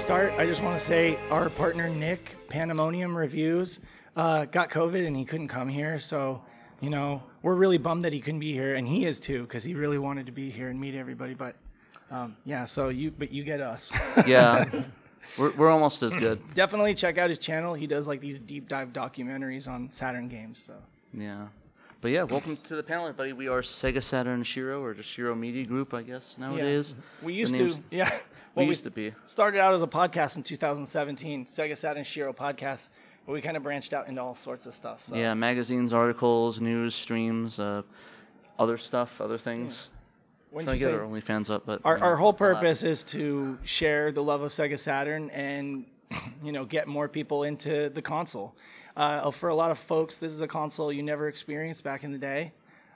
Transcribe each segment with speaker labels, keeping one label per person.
Speaker 1: start, I just want to say our partner Nick Pandemonium Reviews uh, got COVID and he couldn't come here. So, you know, we're really bummed that he couldn't be here, and he is too because he really wanted to be here and meet everybody. But um, yeah, so you but you get us.
Speaker 2: Yeah, we're, we're almost as good.
Speaker 1: Definitely check out his channel. He does like these deep dive documentaries on Saturn games. So
Speaker 2: Yeah. But yeah, welcome to the panel, everybody. We are Sega Saturn Shiro, or just Shiro Media Group, I guess, nowadays.
Speaker 1: Yeah.
Speaker 2: we
Speaker 1: used to yeah.
Speaker 2: We
Speaker 1: Well,
Speaker 2: used to be.
Speaker 1: started out as a podcast in 2017, Sega Saturn Shiro podcast, but we kind of branched out into all sorts of stuff. So.
Speaker 2: Yeah, magazines, articles, news, streams, uh, other stuff, other things.
Speaker 1: When
Speaker 2: Trying to get our OnlyFans up, but
Speaker 1: our,
Speaker 2: you know,
Speaker 1: our whole purpose is to share the love of Sega Saturn and you know get more people into the console. Uh, for a lot of folks, this is a console you never experienced back in the day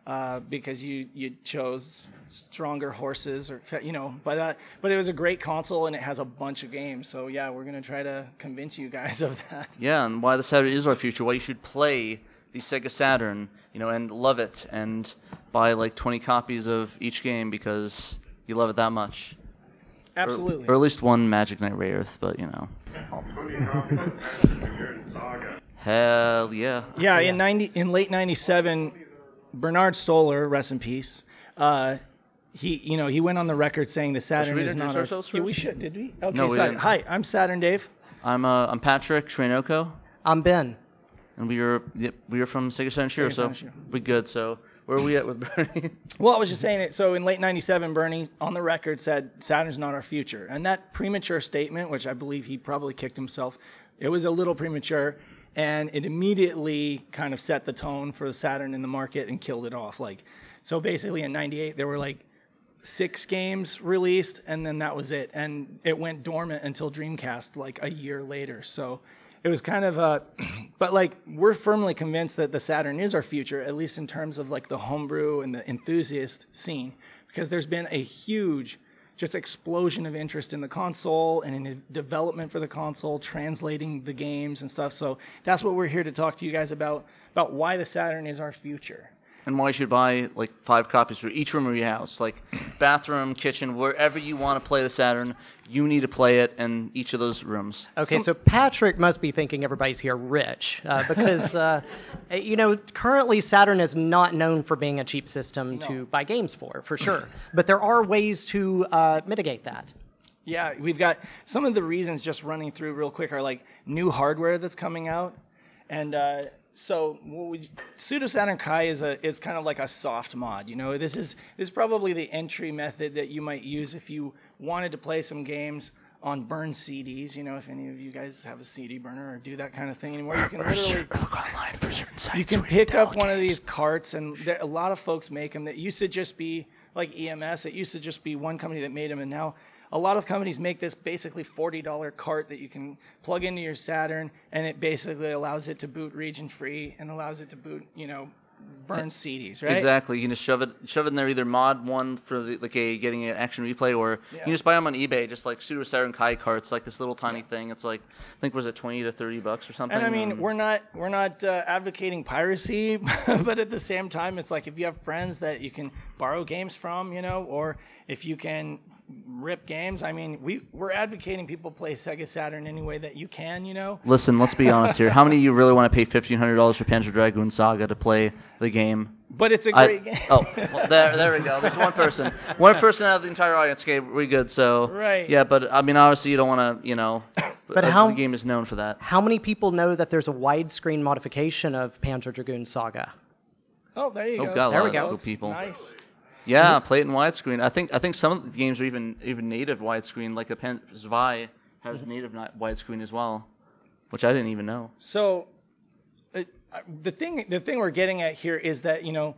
Speaker 1: uh, because you you chose stronger horses or you know. But uh, but it was a great console and it has a bunch of games. So yeah, we're gonna try to convince you guys of that.
Speaker 2: Yeah, and why the Saturn is our future. Why you should play the Sega Saturn, you know, and love it, and buy like 20 copies of each game because you love it that much. Or-
Speaker 1: Absolutely.
Speaker 2: Or, at least one Magic Knight Rayearth, but you know. Hell yeah.
Speaker 1: Yeah, in ninety in late '97, Bernard Stolar, rest in peace. Uh, he, you know, he went on the record saying the Saturn is not our.
Speaker 2: ourselves
Speaker 1: Yeah, we should. Did we? Okay,
Speaker 2: No, we
Speaker 1: Saturn.
Speaker 2: didn't.
Speaker 1: Hi, I'm Saturn Dave.
Speaker 2: I'm uh, I'm Patrick Trainoko,
Speaker 3: I'm Ben.
Speaker 2: and we are yep, we are from Sega Saturn Shiro, so
Speaker 1: Saturn Shiro.
Speaker 2: we good. So where are we at with Bernie?
Speaker 1: Well, I was just saying it. So in late '97, Bernie on the record said Saturn's not our future, and that premature statement, which I believe he probably kicked himself, it was a little premature, and it immediately kind of set the tone for the Saturn in the market and killed it off. Like, so basically in '98 there were like six games released, and then that was it, and it went dormant until Dreamcast like a year later. So. It was kind of a, but like we're firmly convinced that the Saturn is our future, at least in terms of like the homebrew and the enthusiast scene, because there's been a huge, just explosion of interest in the console and in development for the console, translating the games and stuff. So that's what we're here to talk to you guys about, about why the Saturn is our future.
Speaker 2: And why you should buy like five copies for each room of your house, like bathroom, kitchen, wherever you want to play the Saturn, you need to play it in each of those rooms.
Speaker 3: Okay, so Patrick must be thinking everybody's here rich uh, because, uh, you know, currently Saturn is not known for being a cheap system to buy games for, for sure. But there are ways to uh, mitigate that.
Speaker 1: Yeah, we've got some of the reasons just running through real quick are like new hardware that's coming out, and uh, so what we, Pseudo Saturn Kai is a it's kind of like a soft mod. You know, this is this is probably the entry method that you might use if you wanted to play some games on burned CDs. You know, if any of you guys have a CD burner or do that kind of thing anymore, you can literally
Speaker 2: look online for certain sites.
Speaker 1: you can pick up one of these carts, and there, a lot of folks make them. That used to just be like EMS. It used to just be one company that made them, and now a lot of companies make this basically forty dollar cart that you can plug into your Saturn, and it basically allows it to boot region free and allows it to boot, you know, burn CDs, right?
Speaker 2: Exactly. You can just shove it, shove it in there. Either mod one for the, like a getting an action replay, or you can just buy them on eBay, just like Pseudo Saturn Kai carts, like this little tiny thing. It's like I think was it twenty to thirty bucks or something.
Speaker 1: And I mean,
Speaker 2: um,
Speaker 1: we're not we're not uh, advocating piracy, but at the same time, it's like if you have friends that you can borrow games from, you know, or if you can rip games. I mean, we we're advocating people play Sega Saturn any way that you can, you know.
Speaker 2: Listen, let's be honest here. How many of you really want to pay fifteen hundred dollars for Panzer Dragoon Saga to play the game?
Speaker 1: But it's a great game.
Speaker 2: oh, well, there, there we go. There's one person, one person out of the entire audience. Okay, we're good. So,
Speaker 1: Right.
Speaker 2: Yeah, but I mean, obviously, you don't want to, you know.
Speaker 3: But
Speaker 2: uh,
Speaker 3: how-
Speaker 2: the game is known for that?
Speaker 3: How many people know that there's a widescreen modification of Panzer Dragoon Saga?
Speaker 1: Oh, there you
Speaker 2: Oh,
Speaker 1: go.
Speaker 2: got a
Speaker 3: There
Speaker 2: lot
Speaker 3: we
Speaker 2: of
Speaker 3: go.
Speaker 2: people.
Speaker 1: Nice.
Speaker 2: Yeah, play it in widescreen. I think I think some of the games are even even native widescreen. Like a Pan- Zwei has
Speaker 1: Mm-hmm.
Speaker 2: native widescreen as well, which I didn't even know.
Speaker 1: So, uh, the thing the thing we're getting at here is that you know,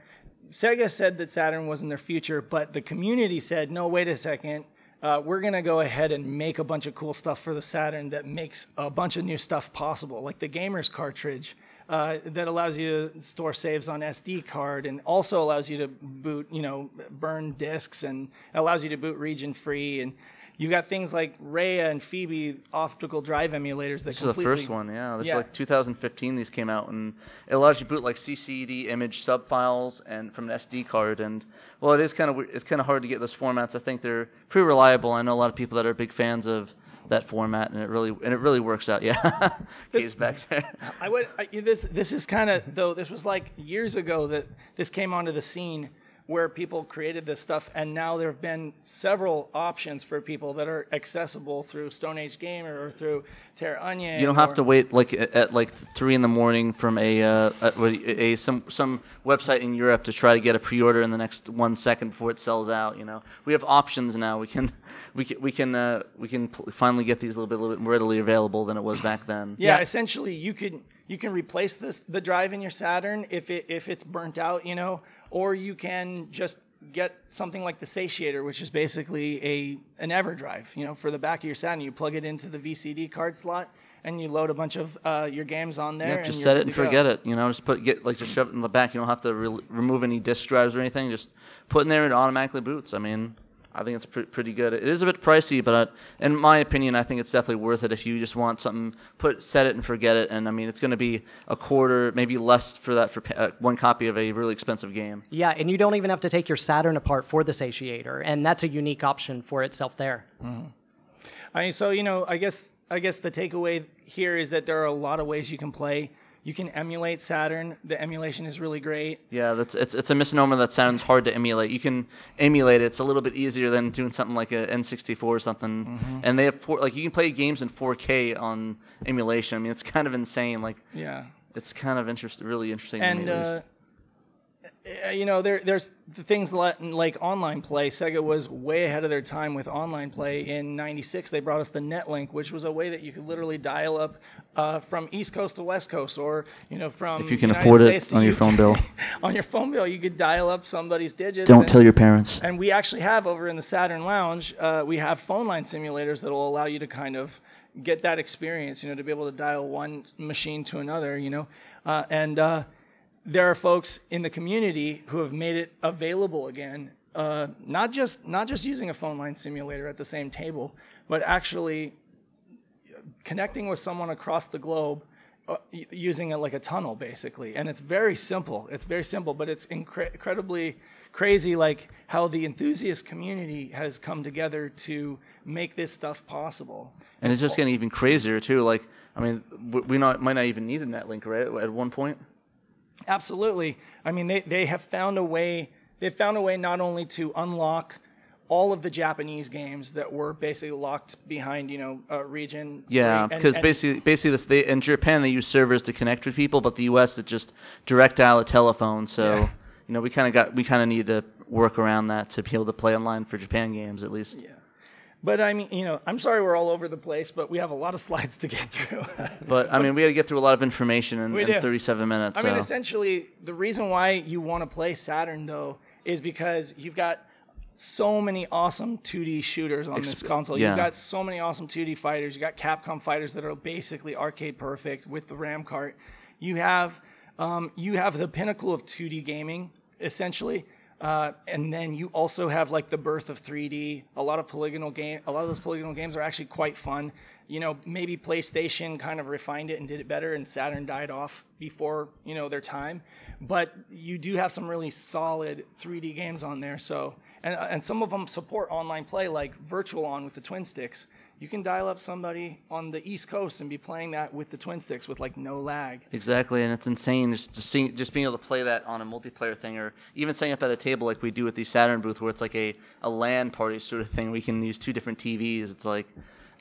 Speaker 1: Sega said that Saturn wasn't their future, but the community said, no, wait a second. Uh, we're gonna go ahead and make a bunch of cool stuff for the Saturn that makes a bunch of new stuff possible, like the Gamers cartridge uh, that allows you to store saves on SD card and also allows you to boot, you know, burn discs and allows you to boot region free and you've got things like Rhea and Phoebe optical drive emulators that
Speaker 2: This is the first one, yeah. This
Speaker 1: Yeah.
Speaker 2: is like 2015. These came out, and it allows you to boot like CCD image subfiles and from an SD card. And well, it is kind of it's kind of hard to get those formats. I think they're pretty reliable. I know a lot of people that are big fans of that format, and it really and it really works out. Yeah, Kay's back there.
Speaker 1: I would. I, this this is kind of though. This was like years ago that this came onto the scene where people created this stuff, and now there have been several options for people that are accessible through Stone Age Gamer or through Terra Onion.
Speaker 2: You don't have to wait like at at, like three in the morning from a, uh, a, a some some website in Europe to try to get a pre-order in the next one second before it sells out. You know, we have options now. We can we can we can uh, we can pl- finally get these a little bit a little bit more readily available than it was back then.
Speaker 1: Yeah,
Speaker 3: Yeah.
Speaker 1: essentially, you can you can replace this the drive in your Saturn if it if it's burnt out, you know, or you can just get something like the Satiator, which is basically a an EverDrive, you know, for the back of your Saturn. You plug it into the VCD card slot, and you load a bunch of uh, your games on there.
Speaker 2: Yeah, just set it and
Speaker 1: to go.
Speaker 2: forget it. You know, just put get like just shove it in the back. You don't have to re- remove any disk drives or anything. Just put in there and it automatically boots. I mean, I think it's pre- pretty good. It is a bit pricey, but uh, in my opinion, I think it's definitely worth it if you just want something. Put set it and forget it. And I mean, it's going to be a quarter, maybe less for that for uh, one copy of a really expensive game.
Speaker 3: Yeah, and you don't even have to take your Saturn apart for the satiator, and that's a unique option for itself there.
Speaker 1: I mean, so you know, I guess I guess the takeaway here is that there are a lot of ways you can play. You can emulate Saturn. The emulation is really great.
Speaker 2: Yeah, that's it's it's a misnomer that sounds hard to emulate. You can emulate it; it's a little bit easier than doing something like an N64 or something.
Speaker 1: Mm-hmm.
Speaker 2: And they have four, like you can play games in 4K on emulation. I mean, it's kind of insane. Like
Speaker 1: Yeah.
Speaker 2: it's kind of interest, really interesting
Speaker 1: and
Speaker 2: to me at least.
Speaker 1: uh, you know there there's the things like, like online play sega was way ahead of their time with online play in 96 they brought us the netlink which was a way that you could literally dial up uh, from east coast to west coast or you know from
Speaker 2: If you can
Speaker 1: United
Speaker 2: afford it
Speaker 1: States to
Speaker 2: on your
Speaker 1: UK.
Speaker 2: phone bill.
Speaker 1: on your phone bill you could dial up somebody's digits
Speaker 2: Don't
Speaker 1: and-
Speaker 2: tell your parents.
Speaker 1: and we actually have over in the Saturn Lounge, uh, we have phone line simulators that will allow you to kind of get that experience, you know, to be able to dial one machine to another, you know. Uh, and uh, there are folks in the community who have made it available again, uh, not just not just using a phone line simulator at the same table, but actually connecting with someone across the globe uh, using it like a tunnel basically and it's very simple it's very simple but it's incre- incredibly crazy like how the enthusiast community has come together to make this stuff possible
Speaker 2: And it's just getting even crazier too. Like, I mean, we not might not even need a netlink, right? At one point.
Speaker 1: Absolutely. I mean, they, they have found a way. They've found a way not only to unlock all of the Japanese games that were basically locked behind, you know, uh, region.
Speaker 2: Yeah, because basically, basically, this, they, in Japan they use servers to connect with people, but the U.S. it just direct dial a telephone. So,
Speaker 1: Yeah.
Speaker 2: you know, we kind of got we kind of need to work around that to be able to play online for Japan games at least.
Speaker 1: Yeah. But I mean, you know, I'm sorry we're all over the place, but we have a lot of slides to get through.
Speaker 2: But I mean, we got to get through a lot of information in, in 37 minutes.
Speaker 1: I
Speaker 2: so.
Speaker 1: mean, essentially, the reason why you want to play Saturn, though, is because you've got so many awesome 2D shooters on this console.
Speaker 2: yeah.
Speaker 1: You've got so many awesome 2D fighters. You got Capcom fighters that are basically arcade perfect with the RAM cart. You have um, you have the pinnacle of 2D gaming, essentially. Uh, and then you also have like the birth of 3D. A lot of polygonal game, a lot of those polygonal games are actually quite fun. You know, maybe PlayStation kind of refined it and did it better, and Saturn died off before you know their time. But you do have some really solid 3D games on there. So, and and some of them support online play, like Virtual On with the twin sticks. You can dial up somebody on the East Coast and be playing that with the twin sticks with like no lag.
Speaker 2: Exactly, and it's insane just just, seeing, just being able to play that on a multiplayer thing, or even setting up at a table like we do with the Saturn booth, where it's like a, a LAN party sort of thing. We can use two different TVs. It's like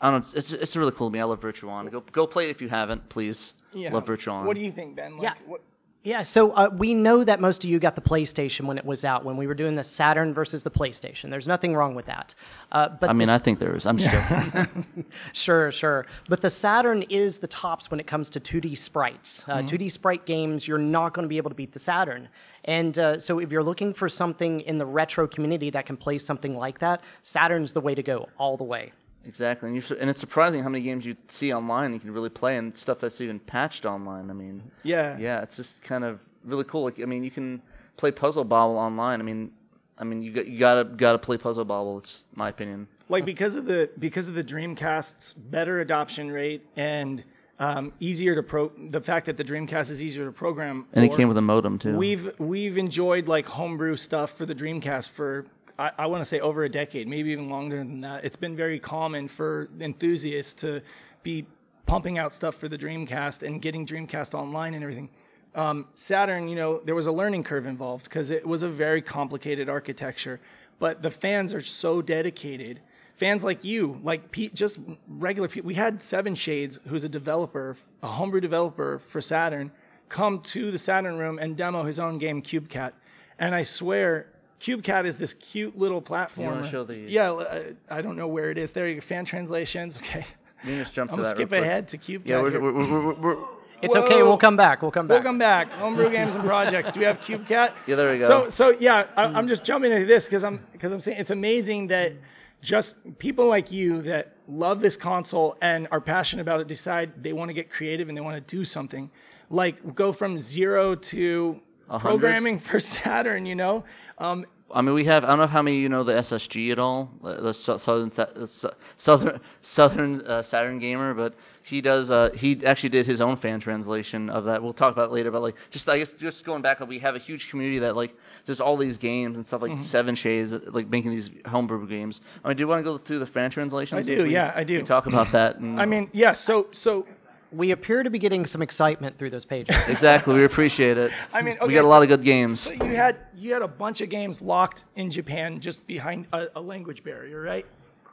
Speaker 2: I don't know. It's it's really cool to me. I love Virtual On. Go go play it if you haven't, please. Yeah. Love Virtual On.
Speaker 1: What do you think, Ben? Like,
Speaker 3: Yeah.
Speaker 1: What,
Speaker 3: Yeah, so uh, we know that most of you got the PlayStation when it was out, when we were doing the Saturn versus the PlayStation. There's nothing wrong with that. Uh, but
Speaker 2: I mean, I think there is. I'm joking.
Speaker 3: Sure, sure. But the Saturn is the tops when it comes to 2D sprites. Uh, 2D sprite games, you're not going to be able to beat the Saturn. And uh, so if you're looking for something in the retro community that can play something like that, Saturn's the way to go all the way.
Speaker 2: Exactly, and you and it's surprising how many games you see online you can really play, and stuff that's even patched online. I mean,
Speaker 1: yeah.
Speaker 2: yeah, it's just kind of really cool. Like, I mean, you can play Puzzle Bobble online. I mean, I mean, you got you gotta gotta play Puzzle Bobble. It's my opinion.
Speaker 1: like because of the because of the Dreamcast's better adoption rate and um, easier to pro the fact that the Dreamcast is easier to program.
Speaker 2: And it came with a modem too.
Speaker 1: We've we've enjoyed like homebrew stuff for the Dreamcast for I, I want to say over a decade, maybe even longer than that. It's been very common for enthusiasts to be pumping out stuff for the Dreamcast and getting Dreamcast online and everything. Um, Saturn, you know, there was a learning curve involved because it was a very complicated architecture, but the fans are so dedicated. Fans like you, like Pete, just regular people. We had Seven Shades, who's a developer, a homebrew developer for Saturn, come to the Saturn room and demo his own game, CubeCat. And I swear, CubeCat is this cute little platform.
Speaker 2: show the-
Speaker 1: Yeah, I, I don't know where it is. There you go. Fan translations. Okay.
Speaker 2: You just jump
Speaker 1: I'm
Speaker 2: to
Speaker 1: gonna
Speaker 2: that real
Speaker 1: skip
Speaker 2: quick.
Speaker 1: ahead to CubeCat.
Speaker 2: Yeah, we're,
Speaker 1: here.
Speaker 2: we're, we're, we're, we're,
Speaker 3: It's okay.
Speaker 1: Whoa.
Speaker 3: We'll come back. We'll come back.
Speaker 1: Welcome back, Homebrew Games and Projects. Do we have CubeCat?
Speaker 2: Yeah, there we go.
Speaker 1: So, so yeah, I, mm-hmm. I'm just jumping into this because I'm because I'm saying it's amazing that just people like you that love this console and are passionate about it decide they want to get creative and they want to do something, like go from zero to programming for Saturn. You know, um,
Speaker 2: I mean, we have. I don't know how many you know the SSG at all, the the southern Sa- the Sou- southern southern uh, Saturn gamer, but he does. Uh, he actually did his own fan translation of that. We'll talk about it later. But like, just I guess just going back, we have a huge community that like there's all these games and stuff
Speaker 1: Mm-hmm.
Speaker 2: like Seven Shades, like making these homebrew games. I mean, do you want to go through the fan translations?
Speaker 1: I do,
Speaker 2: we-
Speaker 1: yeah, I do.
Speaker 2: We talk about that. And
Speaker 1: I mean, yeah. So, so
Speaker 3: We appear to be getting some excitement through those pages.
Speaker 2: exactly, we appreciate it.
Speaker 1: I mean,
Speaker 2: we
Speaker 1: okay,
Speaker 2: got a lot
Speaker 1: so-
Speaker 2: of good games.
Speaker 1: so you had you had a bunch of games locked in Japan just behind a, a language barrier, right?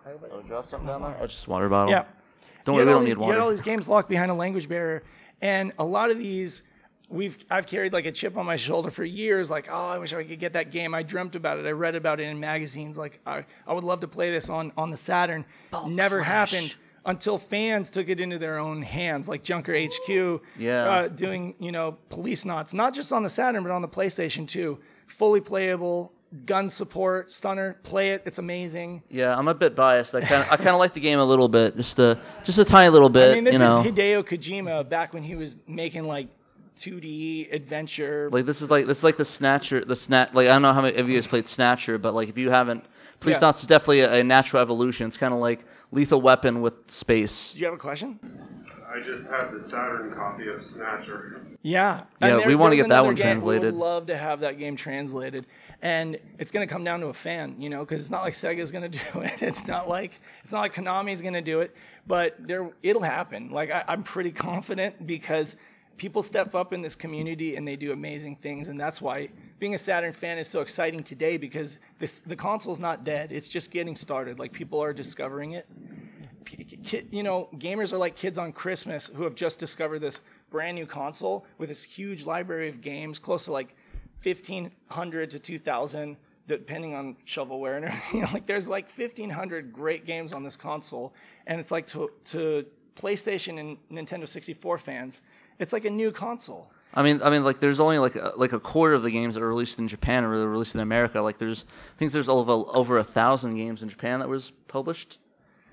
Speaker 2: Oh, drop something down there. Oh, just water bottle.
Speaker 1: Yeah.
Speaker 2: Don't
Speaker 1: You
Speaker 2: worry, we
Speaker 1: all
Speaker 2: don't
Speaker 1: these-
Speaker 2: need
Speaker 1: You had all these games locked behind a language barrier, and a lot of these, we've I've carried like a chip on my shoulder for years. Like, oh, I wish I could get that game. I dreamt about it. I read about it in magazines. Like, I, I would love to play this on on the Saturn. Never happened until fans took it into their own hands, like Junker HQ.
Speaker 2: Yeah.
Speaker 1: Uh, doing you know Policenauts, not just on the Saturn, but on the PlayStation too. Fully playable. Gun support, stunner, play it. It's amazing.
Speaker 2: Yeah, I'm a bit biased. I kind of I kind of like the game a little bit, just a just a tiny little bit.
Speaker 1: I mean, this
Speaker 2: you know,
Speaker 1: is Hideo Kojima back when he was making like 2D adventure.
Speaker 2: like this is like this is like the Snatcher, the Snat. Like I don't know how many of you guys played Snatcher, but like if you haven't, Police
Speaker 1: Yeah.
Speaker 2: Knots is definitely a, a natural evolution. It's kind of like Lethal Weapon with space.
Speaker 1: Do you have a question?
Speaker 4: I just have the Saturn copy of Snatcher.
Speaker 1: Yeah.
Speaker 2: Yeah,
Speaker 1: And
Speaker 2: we wanna get that
Speaker 1: another
Speaker 2: one
Speaker 1: game-
Speaker 2: translated.
Speaker 1: We would love to have that game translated. And it's going to come down to a fan, you know, because it's not like Sega's going to do it. It's not like it's not like Konami's going to do it, but there it'll happen. Like I, I'm pretty confident because people step up in this community and they do amazing things, and that's why being a Saturn fan is so exciting today because this the console's not dead. It's just getting started. Like people are discovering it. You know, gamers are like kids on Christmas who have just discovered this brand new console with this huge library of games, close to like 1,500 to 2,000, depending on shovelware and everything. You know, like there's like 1,500 great games on this console, and it's like to to PlayStation and Nintendo 64 fans, it's like a new console.
Speaker 2: I mean, I mean, like there's only like a, like a quarter of the games that are released in Japan or released in America. Like there's, I think there's over over a thousand games in Japan that was published.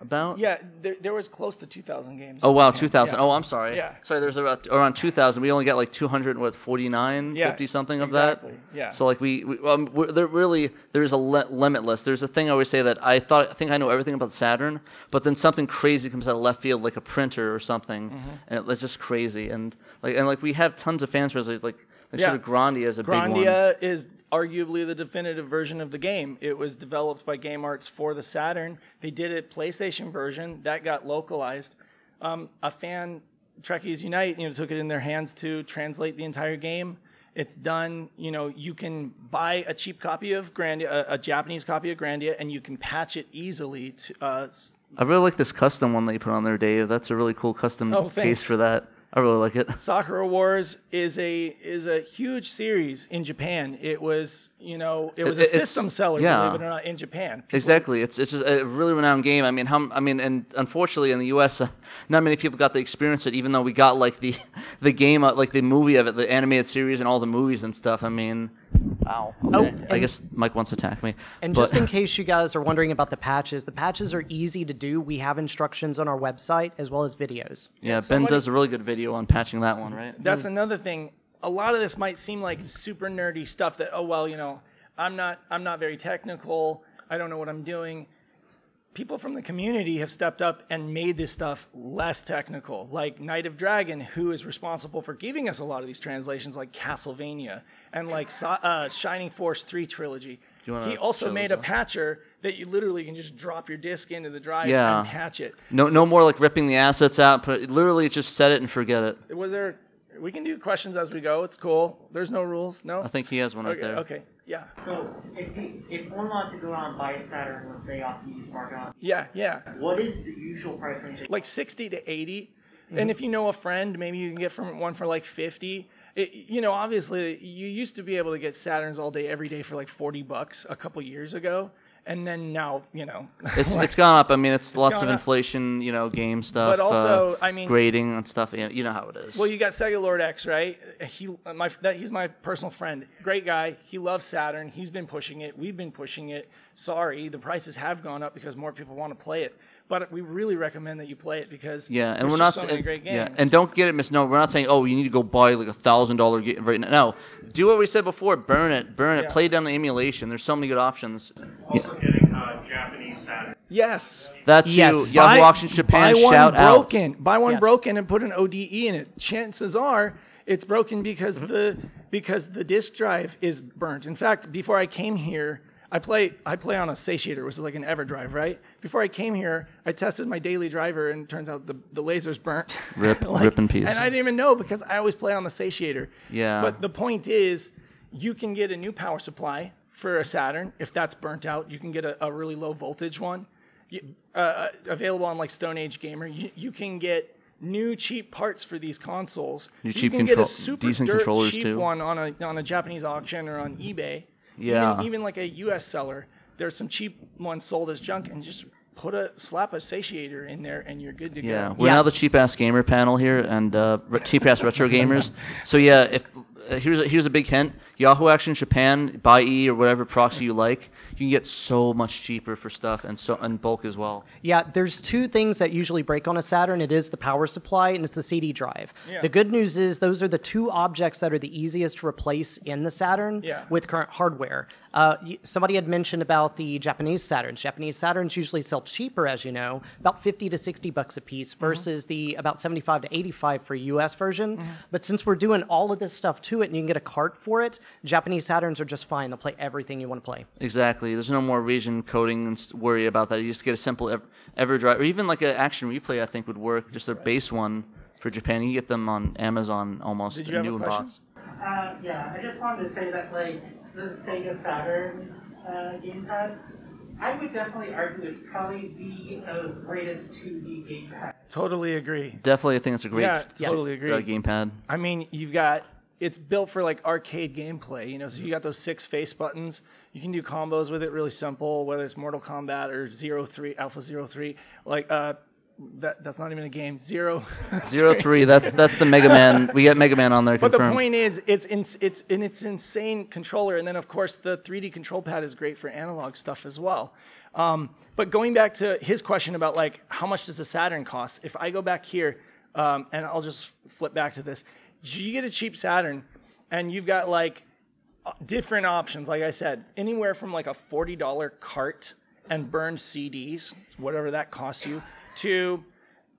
Speaker 2: About.
Speaker 1: Yeah, there, there was close to 2,000 games.
Speaker 2: Oh wow, 2000.
Speaker 1: Yeah.
Speaker 2: Oh, I'm sorry.
Speaker 1: Yeah.
Speaker 2: Sorry, there's about around 2000. We only got like 200, what, 49,
Speaker 1: Yeah,
Speaker 2: 50 something of
Speaker 1: exactly,
Speaker 2: that.
Speaker 1: yeah.
Speaker 2: So like we, we um, there really there's a le- limitless. There's a thing I always say that I thought I think I know everything about Saturn, but then something crazy comes out of left field, like a printer or something,
Speaker 1: Mm-hmm.
Speaker 2: and it, it's just crazy. And like and like we have tons of fans for like like
Speaker 1: Yeah.
Speaker 2: sort of Grandia is a big one.
Speaker 1: Grandia is arguably the definitive version of the game. It was developed by Game Arts for the Saturn. They did a PlayStation version that got localized. Um, a fan, Trekkies Unite, you know, took it in their hands to translate the entire game. It's done. You know, you can buy a cheap copy of Grandia, a, a Japanese copy of Grandia, and you can patch it easily to. Uh,
Speaker 2: I really like this custom one that you put on there, Dave. That's a really cool custom
Speaker 1: Oh,
Speaker 2: case for that. I really like it.
Speaker 1: Sakura Wars is a is a huge series in Japan. It was, you know, it was a
Speaker 2: It- it's-
Speaker 1: system seller,
Speaker 2: yeah.
Speaker 1: believe it or not, in Japan.
Speaker 2: Exactly. It's it's just a really renowned game. I mean, how I mean, and unfortunately in the U.S., uh, not many people got to experience it. Even though we got like the the game, uh, like the movie of it, the animated series, and all the movies and stuff. I mean, wow.
Speaker 3: Oh,
Speaker 2: Okay. I guess Mike wants to attack me.
Speaker 3: And
Speaker 2: but-
Speaker 3: just in case you guys are wondering about the patches, the patches are easy to do. We have instructions on our website as well as videos.
Speaker 2: yeah, Ben
Speaker 1: somebody-
Speaker 2: does a really good video on patching that one, right?
Speaker 1: That's another thing. A lot of this might seem like super nerdy stuff that oh well, you know, I'm not I'm not very technical. I don't know what I'm doing. People from the community have stepped up and made this stuff less technical. Like Knight of Dragon, who is responsible for giving us a lot of these translations, like Castlevania and like uh, Shining Force 3 trilogy.
Speaker 2: you You wanna
Speaker 1: he also made a
Speaker 2: off?
Speaker 1: patcher that you literally can just drop your disc into the drive
Speaker 2: Yeah.
Speaker 1: and patch it.
Speaker 2: No, no more like ripping the assets out. Put literally just set it and forget it.
Speaker 1: Was there? We can do questions as we go. It's cool. There's no rules. No.
Speaker 2: I think he has one right
Speaker 1: Okay.
Speaker 2: there.
Speaker 1: Okay. Yeah.
Speaker 5: So if he, if one wanted to go out and buy a Saturn, let's say off the used market,
Speaker 1: Yeah. Yeah.
Speaker 5: what is the usual price range?
Speaker 1: like 60 to 80
Speaker 2: Mm-hmm.
Speaker 1: and if you know a friend maybe you can get from one for like 50 it, you know obviously you used to be able to get saturns all day every day for like 40 bucks a couple years ago and then now you know
Speaker 2: It's it's gone up. I mean, it's, lots of
Speaker 1: gone up.
Speaker 2: inflation. You know, game stuff.
Speaker 1: But also,
Speaker 2: uh,
Speaker 1: I mean-
Speaker 2: grading and stuff. You know, you know how it is.
Speaker 1: well you got Sega Lord X right he my that he's my personal friend great guy he loves Saturn he's been pushing it we've been pushing it sorry the prices have gone up because more people want to play it but we really recommend that you play it because
Speaker 2: yeah, and we're not
Speaker 1: just so
Speaker 2: sa-
Speaker 1: great games
Speaker 2: yeah, and don't get it mis. No, we're not saying oh you need to go buy like a thousand dollar game right now. No, do what we said before. Burn it, burn it.
Speaker 1: Yeah.
Speaker 2: Play down the emulation. There's so many good options.
Speaker 4: Also getting uh, Japanese Saturn.
Speaker 1: yes
Speaker 2: That too.
Speaker 3: Yes.
Speaker 2: Yahoo
Speaker 1: buy,
Speaker 2: Auction Japan.
Speaker 1: buy one
Speaker 2: shout out.
Speaker 1: broken. Buy one
Speaker 3: Yes.
Speaker 1: broken and put an ODE in it. Chances are it's broken because
Speaker 2: Mm-hmm.
Speaker 1: the because the disk drive is burnt. In fact, before I came here, I play I play on a satiator, which is like an EverDrive, right? Before I came here, I tested my daily driver, and it turns out the, the laser's burnt.
Speaker 2: Rip- rip in peace.
Speaker 1: And I didn't even know because I always play on the satiator.
Speaker 2: Yeah.
Speaker 1: But the point is, you can get a new power supply for a Saturn if that's burnt out. You can get a, a really low voltage one. You, uh, available on like Stone Age Gamer. You, you can get new cheap parts for these consoles.
Speaker 2: New
Speaker 1: so
Speaker 2: cheap
Speaker 1: you can get a
Speaker 2: control-
Speaker 1: super
Speaker 2: decent
Speaker 1: dirt
Speaker 2: controllers,
Speaker 1: cheap
Speaker 2: too.
Speaker 1: one on a on a Japanese auction or on eBay.
Speaker 2: Yeah.
Speaker 1: Even, even like a U.S. seller, there's some cheap ones sold as junk, and just put a slap a satiator in there, and you're good to
Speaker 2: Yeah,
Speaker 1: go.
Speaker 2: we're
Speaker 3: Yeah.
Speaker 2: now the cheap ass gamer panel here, and uh, re- cheap ass retro gamers. So yeah, if uh, here's a, here's a big hint: Yahoo Action Japan, buy E or whatever proxy you like, you can get so much cheaper for stuff and so in bulk as well.
Speaker 3: Yeah, there's two things that usually break on a Saturn. It is the power supply and it's the CD drive.
Speaker 1: Yeah.
Speaker 3: The good news is those are the two objects that are the easiest to replace in the Saturn
Speaker 1: Yeah.
Speaker 3: with current hardware. Uh, somebody had mentioned about the Japanese Saturns. Japanese Saturns usually sell cheaper, as you know, about 50 to 60 bucks a piece
Speaker 1: Mm-hmm.
Speaker 3: versus the about 75 to 85 for US version. But since we're doing all of this stuff to it and you can get a cart for it, Japanese Saturns are just fine. They'll play everything you want to play.
Speaker 2: Exactly. There's no more region coding and s- worry about that. You just get a simple ev- EverDrive, or even like an Action Replay. I think would work. Just their base one for Japan. You get them on Amazon almost
Speaker 1: Did you have
Speaker 2: new
Speaker 1: a
Speaker 2: in
Speaker 1: question?
Speaker 2: box.
Speaker 5: Uh, yeah, I just wanted to say that like the Sega Saturn uh, gamepad, I would definitely argue it's probably the uh, greatest 2D gamepad.
Speaker 1: Totally agree.
Speaker 2: Definitely, I think it's a great,
Speaker 1: Yeah, totally agree.
Speaker 2: uh, gamepad.
Speaker 1: I mean, you've got it's built for like arcade gameplay, you know. So you got those six face buttons. You can do combos with it, really simple. Whether it's Mortal Kombat or Zero Three Alpha Zero Three, like uh, that that's not even a game. Zero.
Speaker 2: Zero three. That's that's the Mega Man. We get Mega Man on there.
Speaker 1: But the point is, it's in, it's in its insane controller, and then of course the 3D control pad is great for analog stuff as well. Um, but going back to his question about like how much does a Saturn cost? If I go back here, um, and I'll just flip back to this, you get a cheap Saturn, and you've got like Uh, different options. Like I said, anywhere from like a forty dollar cart and burned CDs, whatever that costs you, to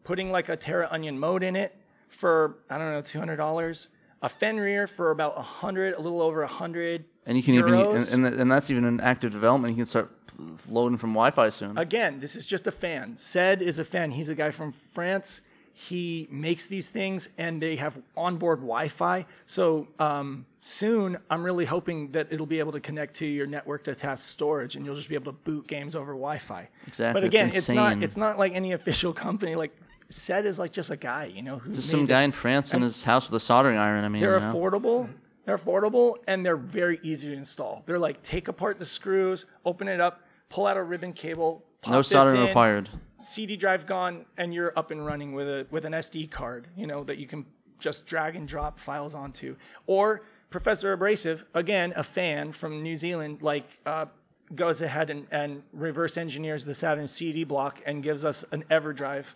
Speaker 1: putting like a Terra Onion mode in it for I don't know two hundred dollars, a Fenrir for about a hundred, a little over a hundred.
Speaker 2: And you can even, and, and, and that's even an active development. You can start loading from Wi-Fi soon.
Speaker 1: Again, this is just a fan. Said is a fan. He's a guy from France. He makes these things, and they have onboard Wi-Fi. So um, soon, I'm really hoping that it'll be able to connect to your network attached storage, and you'll just be able to boot games over Wi-Fi.
Speaker 2: Exactly,
Speaker 1: But again, it's, not it's not like any official company. Like Said is like just a guy, you know, who's
Speaker 2: some guy in France in his house with a soldering iron. I mean,
Speaker 1: They're
Speaker 2: you know?
Speaker 1: affordable. They're affordable and they're very easy to install. They're like take apart the screws, open it up, pull out a ribbon cable,
Speaker 2: no soldering
Speaker 1: in,
Speaker 2: required.
Speaker 1: CD drive gone, and you're up and running with a with an SD card. You know that you can just drag and drop files onto. Or Professor Abrasive, again a fan from New Zealand, like uh, goes ahead and, and reverse engineers the Saturn CD block and gives us an EverDrive.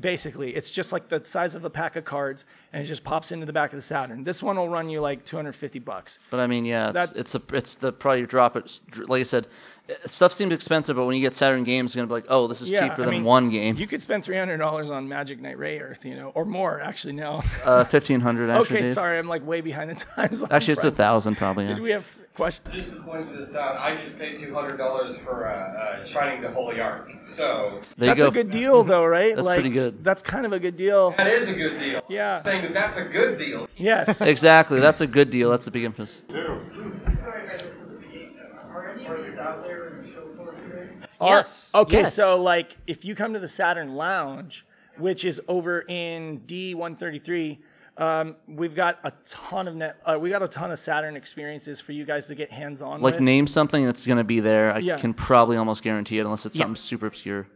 Speaker 1: Basically, it's just like the size of a pack of cards, and it just pops into the back of the Saturn. This one will run you like 250 bucks.
Speaker 2: But I mean, yeah, it's,
Speaker 1: That's-
Speaker 2: it's a it's the probably drop it. Like I said, stuff seems expensive, but when you get Saturn games, it's gonna be like, oh, this is
Speaker 1: Yeah,
Speaker 2: cheaper
Speaker 1: I
Speaker 2: than
Speaker 1: mean,
Speaker 2: one game.
Speaker 1: You could spend three hundred dollars on Magic Knight Rayearth, you know, or more. Actually, no.
Speaker 2: Uh, fifteen hundred. Actually,
Speaker 1: okay,
Speaker 2: Dave.
Speaker 1: sorry, I'm like way behind the times. on
Speaker 2: Actually, it's a
Speaker 1: price.
Speaker 2: thousand probably.
Speaker 1: Did
Speaker 2: Yeah.
Speaker 1: we have questions?
Speaker 6: Just to point this out, I just paid two hundred dollars for uh, uh, Shining the Holy Ark. So
Speaker 2: There you
Speaker 1: That's
Speaker 2: go.
Speaker 1: a good deal, though, right?
Speaker 2: That's
Speaker 1: like,
Speaker 2: pretty good.
Speaker 1: That's kind of a good deal.
Speaker 6: that is a good deal.
Speaker 1: Yeah.
Speaker 6: I'm saying that that's a good deal.
Speaker 1: Yes.
Speaker 2: Exactly. That's a good deal. That's a big emphasis.
Speaker 5: Are any of these out there in the show floor today?
Speaker 1: Are-
Speaker 3: Yes,
Speaker 1: Okay,
Speaker 3: yes.
Speaker 1: so like if you come to the Saturn Lounge, which is over in D133, um, we've got a ton of net. Uh, we got a ton of Saturn experiences for you guys to get hands on.
Speaker 2: Like
Speaker 1: with.
Speaker 2: name something that's gonna be there. I
Speaker 1: Yeah.
Speaker 2: can probably almost guarantee it, unless it's
Speaker 3: Yeah.
Speaker 2: something super obscure.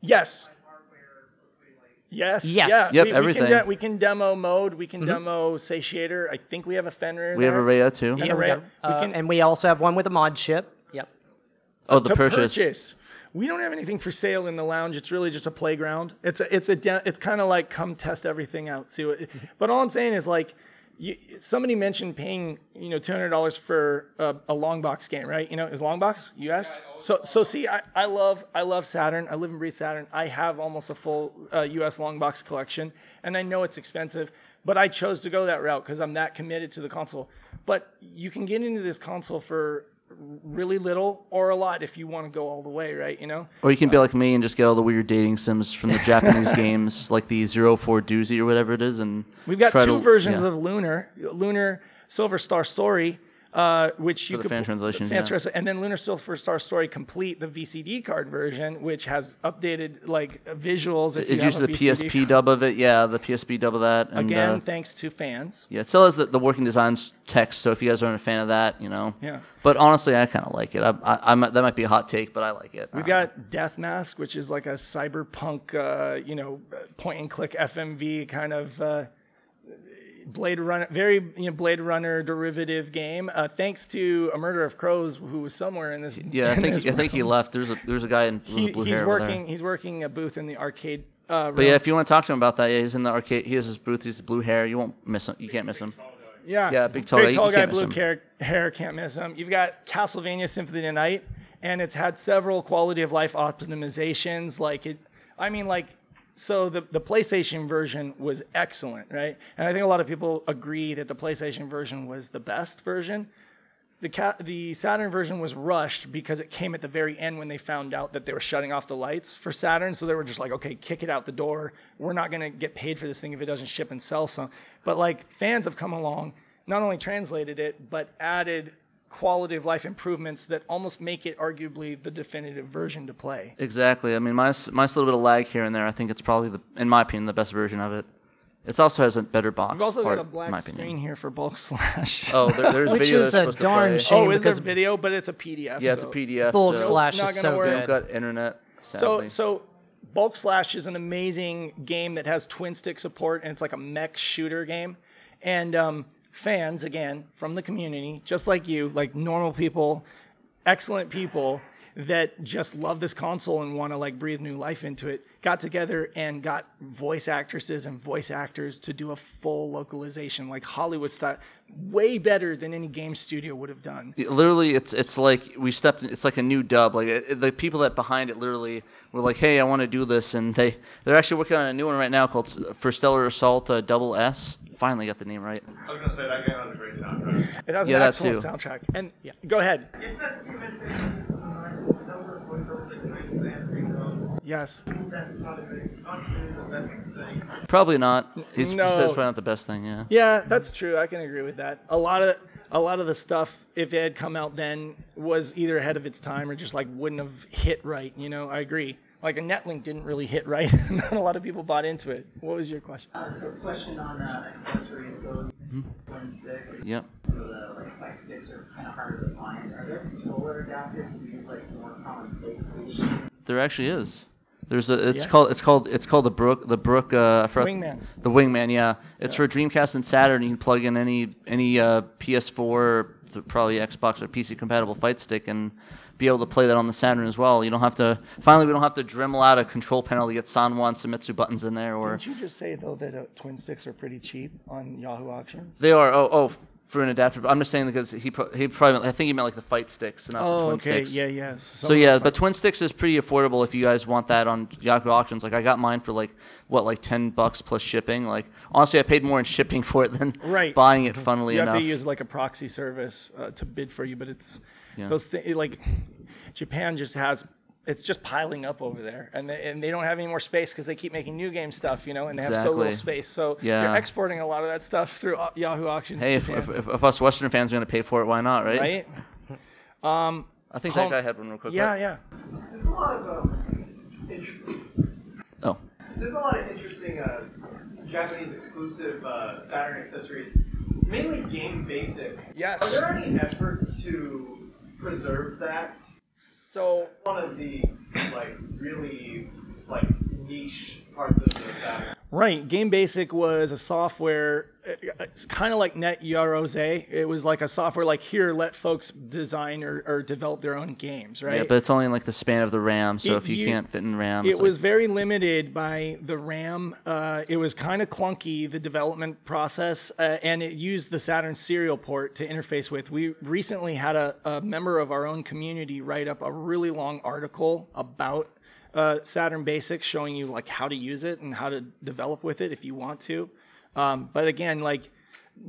Speaker 1: Yes. Yes.
Speaker 3: Yes.
Speaker 1: Yeah.
Speaker 2: Yep,
Speaker 1: we,
Speaker 2: everything.
Speaker 1: We can, de- we can demo mode. We can demo Satiator. I think we have a Fenrir.
Speaker 2: We have a
Speaker 1: there.
Speaker 2: Rhea too.
Speaker 1: Yeah.
Speaker 3: Yeah, we
Speaker 1: Array-
Speaker 3: got-
Speaker 1: we
Speaker 3: uh,
Speaker 1: can-
Speaker 3: and we also have one with a mod ship. Yep.
Speaker 2: Oh, the
Speaker 1: to
Speaker 2: purchase.
Speaker 1: purchase. We don't have anything for sale in the lounge. It's really just a playground. It's a, it's a, de- it's kind of like come test everything out, see what. But all I'm saying is like, you, somebody mentioned paying, you know, two hundred dollars for a, a long box game, right? You know, is long box U.S. So so see, I, I love I love Saturn. I live and breathe Saturn. I have almost a full uh, U.S. long box collection, and I know it's expensive, but I chose to go that route because I'm that committed to the console. But you can get into this console for really little or a lot if you want to go all the way, right? You know?
Speaker 2: Or you can be uh, like me and just get all the weird dating sims from the Japanese games, like the Zero Four Doozy or whatever it is, and
Speaker 1: We've got two
Speaker 2: to-
Speaker 1: versions
Speaker 2: yeah.
Speaker 1: of Lunar, Lunar Silver Star Story, uh, which you
Speaker 2: the
Speaker 1: could
Speaker 2: fan translation,
Speaker 1: fan
Speaker 2: yeah.
Speaker 1: and then Lunar Silver Star Story Complete, the VCD card version, which has updated like visuals. If
Speaker 2: It
Speaker 1: you
Speaker 2: uses the
Speaker 1: VCD.
Speaker 2: PSP dub of it, yeah, the PSP dub of that, and
Speaker 1: Again,
Speaker 2: uh,
Speaker 1: thanks to fans.
Speaker 2: yeah, it still has the, the working designs text. So if you guys aren't a fan of that, you know,
Speaker 1: Yeah.
Speaker 2: But honestly, I kind of like it. I, I, I that might be a hot take, but I like it.
Speaker 1: We've got Death Mask, which is like a cyberpunk, uh, you know, point and click FMV kind of uh, Blade Runner, very you know, Blade Runner derivative game. Uh, thanks to a Murder of Crows, who was somewhere in this.
Speaker 2: yeah, I think I think he left. There's a there's a guy in blue,
Speaker 1: he,
Speaker 2: blue
Speaker 1: he's
Speaker 2: hair over there.
Speaker 1: working. He's working a booth in the arcade. Uh,
Speaker 2: But yeah, if you want to talk to him about that, yeah, he's in the arcade. He has his booth. He's blue hair. You won't miss him. You can't miss him.
Speaker 1: yeah,
Speaker 2: yeah, big tall
Speaker 1: big
Speaker 2: guy,
Speaker 1: tall guy, blue hair, hair, can't miss him. You've got Castlevania Symphony of the Night, and it's had several quality of life optimizations. Like it, I mean, like so the the PlayStation version was excellent, right? And I think a lot of people agree that the PlayStation version was the best version. The ca- the Saturn version was rushed because it came at the very end when they found out that they were shutting off the lights for Saturn. So they were just like, okay, kick it out the door. We're not going to get paid for this thing if it doesn't ship and sell some. But like fans have come along, not only translated it, but added quality of life improvements that almost make it arguably the definitive version to play.
Speaker 2: Exactly. I mean, minus minus a little bit of lag here and there. I think it's probably the, in my opinion, the best version of it. It also has a better box.
Speaker 1: We've also
Speaker 2: art,
Speaker 1: got a black screen
Speaker 2: opinion.
Speaker 1: here for bulk slash.
Speaker 2: Oh, there, there's
Speaker 3: Which
Speaker 2: video
Speaker 3: is a
Speaker 2: supposed to
Speaker 3: darn
Speaker 2: play.
Speaker 3: shame.
Speaker 1: oh, is there video? But it's a PDF.
Speaker 2: Yeah, it's a PDF.
Speaker 3: Bulk
Speaker 2: so
Speaker 3: slash is so
Speaker 1: work. good.
Speaker 2: We've
Speaker 3: good.
Speaker 2: got internet.
Speaker 1: So, so Bulk Slash is an amazing game that has twin stick support, and it's like a mech shooter game. And um, fans, again, from the community, just like you, like normal people, excellent people that just love this console and want to like breathe new life into it, got together and got voice actresses and voice actors to do a full localization, like Hollywood style, way better than any game studio would have done.
Speaker 2: It- literally it's it's like we stepped it's like a new dub like it, it- the people that behind it literally were like hey i want to do this and they they're actually working on a new one right now called S- for stellar assault uh, double s finally got the name right
Speaker 4: I was gonna say that game has a great soundtrack.
Speaker 1: It has
Speaker 2: Yeah,
Speaker 1: an
Speaker 2: that
Speaker 1: excellent
Speaker 2: too.
Speaker 1: soundtrack. And yeah go ahead.
Speaker 5: If that human thing, Silver voiceover that kind of answering
Speaker 1: Yes.
Speaker 5: that's not a good, not really the best thing.
Speaker 2: probably not he's
Speaker 1: No.
Speaker 2: he says probably not the best thing yeah
Speaker 1: Yeah, that's true. I can agree with that. A lot of a lot of the stuff, if it had come out then, was either ahead of its time or just like wouldn't have hit right. You know, I agree. Like a Netlink didn't really hit right. Not a lot of people bought into it. What was your question?
Speaker 7: Uh, so question on uh, accessories. So one stick.
Speaker 2: yep
Speaker 7: So the like fight sticks are kind of harder to find. Are there controller adapters to use like more common PlayStation?
Speaker 2: there actually is there's a it's
Speaker 1: Yeah.
Speaker 2: called it's called it's called the brook the brook uh forgot-
Speaker 1: Wingman.
Speaker 2: the wingman yeah it's for dreamcast and saturn you can plug in any any uh ps4 or probably xbox or pc compatible fight stick and be able to play that on the saturn as well you don't have to finally we don't have to dremel out a control panel to get sanwa and Seimitsu buttons in there or
Speaker 1: Didn't you just say though that uh, twin sticks are pretty cheap on Yahoo auctions?
Speaker 2: they are oh oh for an adapter. But I'm just saying because he pro- he probably I think he meant like the fight sticks, not the
Speaker 1: Oh,
Speaker 2: twin
Speaker 1: okay.
Speaker 2: sticks.
Speaker 1: Yeah, yeah.
Speaker 2: So yeah, but twin sticks is pretty affordable if you guys want that on Yahoo auctions. Like I got mine for like what like ten bucks plus shipping. Like honestly, I paid more in shipping for it than
Speaker 1: Right.
Speaker 2: buying it. Funnily enough.
Speaker 1: you have
Speaker 2: enough,
Speaker 1: to use like a proxy service uh, to bid for you, but it's those things like Japan just has it's just piling up over there, and they, and they don't have any more space because they keep making new game stuff, you know, and they have so little
Speaker 2: Exactly.
Speaker 1: space. So
Speaker 2: Yeah.
Speaker 1: they're exporting a lot of that stuff through au- Yahoo auctions.
Speaker 2: hey, if,
Speaker 1: Japan,
Speaker 2: if, if, if us Western fans are gonna pay for it, why not, right?
Speaker 1: right? Um,
Speaker 2: I think
Speaker 1: Home-
Speaker 2: that guy had one real quick.
Speaker 1: yeah,
Speaker 2: right?
Speaker 1: yeah.
Speaker 8: There's a lot of um, inter-
Speaker 2: Oh,
Speaker 8: there's a lot of interesting uh, Japanese exclusive uh, Saturn accessories, mainly game basic.
Speaker 1: Yes.
Speaker 8: Are there any efforts to preserve that?
Speaker 1: So
Speaker 8: One of the like really like niche parts of the Saturn.
Speaker 1: Right. Game Basic was a software. It's kind of like Net Yaroze. It was like a software like here, let folks design or, or develop their own games, right?
Speaker 2: yeah, but it's only in like the span of the RAM. So
Speaker 1: It
Speaker 2: if you
Speaker 1: u-
Speaker 2: can't fit in RAM,
Speaker 1: it was
Speaker 2: like,
Speaker 1: very limited by the RAM. Uh, it was kind of clunky, the development process, uh, and it used the Saturn serial port to interface with. We recently had a, a member of our own community write up a really long article about uh, Saturn Basics, showing you like how to use it and how to develop with it if you want to. Um, but again, like,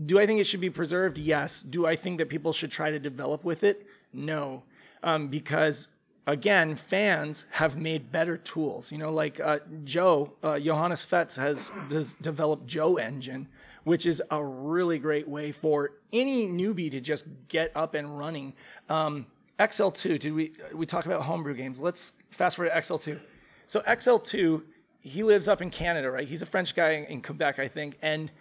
Speaker 1: do I think it should be preserved? Yes. Do I think that people should try to develop with it? No, um, because again, fans have made better tools. You know, like uh, Joe uh, Johannes Fetz has, has developed Jo Engine, which is a really great way for any newbie to just get up and running. Um, XL2, did we uh, we talk about homebrew games? Let's fast forward to XL2. So XL2, he lives up in Canada, right? He's a French guy in Quebec, I think, and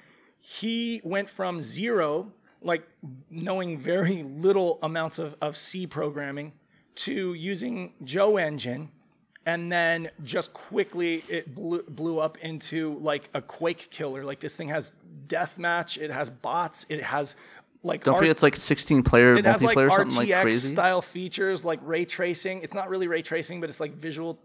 Speaker 1: he went from zero, like knowing very little amounts of, of C programming, to using Jo Engine, and then just quickly it blew, blew up into like a Quake killer. Like this thing has deathmatch, it has bots, it has like
Speaker 2: don't
Speaker 1: art-
Speaker 2: forget it's like 16 player
Speaker 1: it has like
Speaker 2: multiplayer, something like
Speaker 1: RTX
Speaker 2: crazy.
Speaker 1: style features like ray tracing. It's not really ray tracing, but it's like visual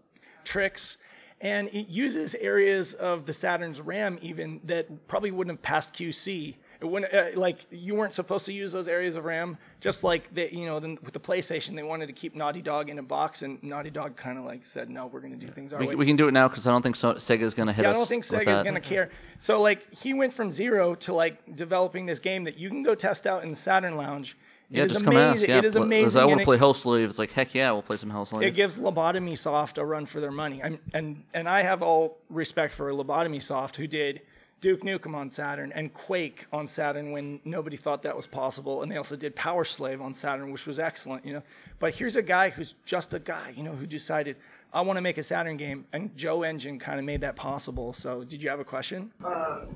Speaker 1: tricks. And it uses areas of the Saturn's RAM even that probably wouldn't have passed QC. Wouldn't uh, like you weren't supposed to use those areas of RAM. Just like they, you know, then with the PlayStation, they wanted to keep Naughty Dog in a box, and Naughty Dog kind of like said, "No, we're going to do things our
Speaker 2: We,
Speaker 1: way."
Speaker 2: we can do it now because I don't think so, Sega's gonna hit
Speaker 1: Yeah, I don't think Sega's gonna care. So like he went from zero to like developing this game that you can go test out in the Saturn Lounge. It
Speaker 2: Yeah,
Speaker 1: is
Speaker 2: just come ask.
Speaker 1: amazing.
Speaker 2: Yeah,
Speaker 1: it is amazing.
Speaker 2: I want to play Hell Slave. It's like heck yeah, we'll play some Hell Slave.
Speaker 1: it gives Lobotomy Soft a run for their money. I'm, and and I have all respect for Lobotomy Soft, who did Duke Nukem on Saturn and Quake on Saturn when nobody thought that was possible, and they also did PowerSlave on Saturn, which was excellent. You know, but here's a guy who's just a guy, you know, who decided I want to make a Saturn game, and Jo Engine kind of made that possible. So, did you have a question?
Speaker 8: Uh,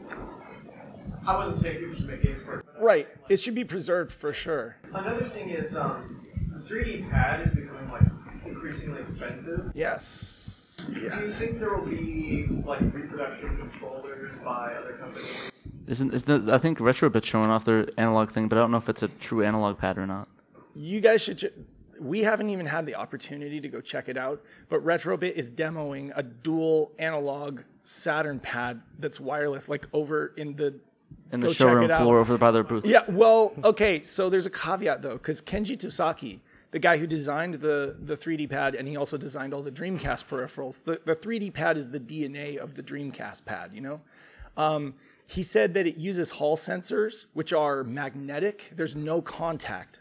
Speaker 8: I wasn't saying people should make games for it.
Speaker 1: Right. It should be preserved for sure.
Speaker 8: Another thing is um, the 3D pad is becoming like increasingly expensive.
Speaker 1: Yes.
Speaker 8: Do you think there will be like reproduction controllers by other companies?
Speaker 2: Isn't is the, I think Retrobit's showing off their analog thing, but I don't know if it's a true analog pad or not.
Speaker 1: you guys should. Ch- we haven't even had the opportunity to go check it out, but Retrobit is demoing a dual analog Saturn pad that's wireless, like over in the.
Speaker 2: In the showroom
Speaker 1: it out.
Speaker 2: floor over by their booth.
Speaker 1: Yeah, well, okay, so there's a caveat though, because Kenji Tosaki, the guy who designed the the 3D pad, and he also designed all the Dreamcast peripherals. The the 3D pad is the DNA of the Dreamcast pad, you know. Um, he said that it uses Hall sensors, which are magnetic. There's no contact,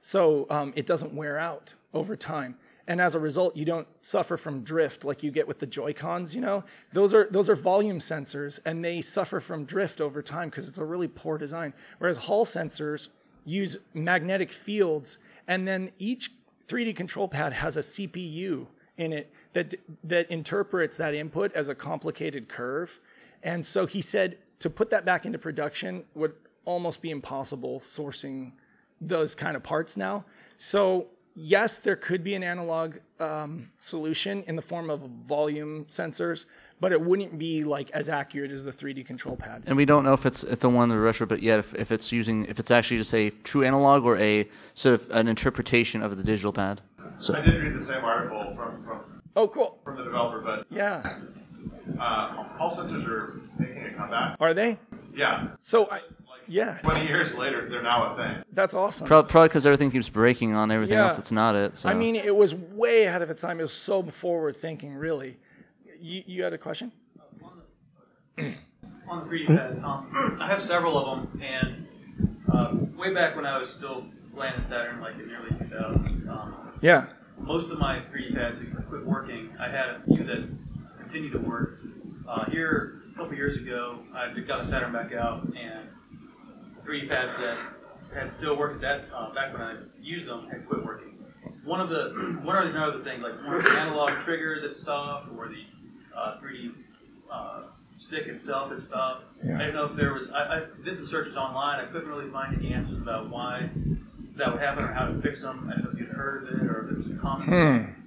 Speaker 1: so um, it doesn't wear out over time. And as a result, you don't suffer from drift like you get with the Joy Cons. You know, those are those are volume sensors, and they suffer from drift over time because it's a really poor design. Whereas Hall sensors use magnetic fields, and then each 3D control pad has a CPU in it that that interprets that input as a complicated curve. And so he said to put that back into production would almost be impossible sourcing those kind of parts now. So yes, there could be an analog um, solution in the form of volume sensors, but it wouldn't be like as accurate as the 3D control pad.
Speaker 2: And we don't know if it's if the one the Retrobit yet, if, if it's using if it's actually just a true analog or a sort of an interpretation of the digital pad.
Speaker 4: So I did read the same article from, from,
Speaker 1: Oh, cool.
Speaker 4: from the developer, but
Speaker 1: Yeah.
Speaker 4: uh, Hall sensors are making a comeback.
Speaker 1: Are they?
Speaker 4: Yeah.
Speaker 1: So I,
Speaker 4: Like
Speaker 1: Yeah,
Speaker 9: 20 years later, they're now a thing.
Speaker 1: that's awesome.
Speaker 2: Pro- Probably because everything keeps breaking on everything
Speaker 1: Yeah.
Speaker 2: else. It's not it. So.
Speaker 1: I mean, it was way ahead of its time. It was so forward thinking, really. You, you had a question?
Speaker 10: on the 3D pad. Um, I have several of them, and uh, way back when I was still playing the Saturn, like in the early 2000s, um,
Speaker 1: Yeah.
Speaker 10: most of my 3D pads had quit working. I had a few that continued to work. Uh, here, a couple years ago, I got a Saturn back out, and 3D pads that had still worked at that uh, back when I used them had quit working. One of the one or the other things, like one of the analog triggers had stopped, or the uh, 3D uh, stick itself had stopped.
Speaker 1: Yeah.
Speaker 10: I didn't know if there was. I, I did some searches online. I couldn't really find any answers about why that would happen or how to fix them. I don't know if you'd heard of it or if it was a common.
Speaker 1: Hmm.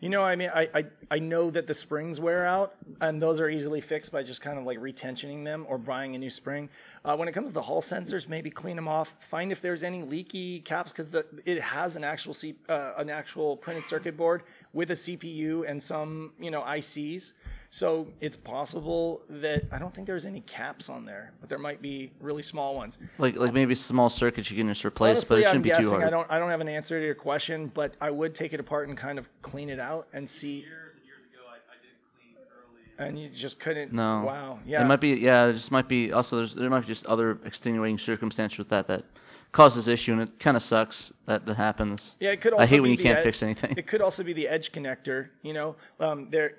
Speaker 1: You know, I mean, I, I, I know that the springs wear out, and those are easily fixed by just kind of like retensioning them or buying a new spring. Uh, when it comes to the Hall sensors, maybe clean them off. Find if there's any leaky caps because it has an actual C, uh, an actual printed circuit board with a CPU and some you know ICs. So it's possible that I don't think there's any caps on there, but there might be really small ones.
Speaker 2: like like maybe small circuits you can just replace, but it shouldn't
Speaker 1: I'm
Speaker 2: be
Speaker 1: guessing.
Speaker 2: too hard.
Speaker 1: I don't. I don't have an answer to your question, but I would take it apart and kind of clean it out and see.
Speaker 10: Years and years ago, I, I did clean early.
Speaker 1: And you just couldn't.
Speaker 2: No.
Speaker 1: Wow. Yeah.
Speaker 2: It might be yeah. It just might be also there's there might be just other extenuating circumstances with that that causes issue, and it kind of sucks that that happens.
Speaker 1: Yeah. It could. Also
Speaker 2: I hate when you can't
Speaker 1: ed-
Speaker 2: fix anything.
Speaker 1: It could also be the edge connector. You know, um, there.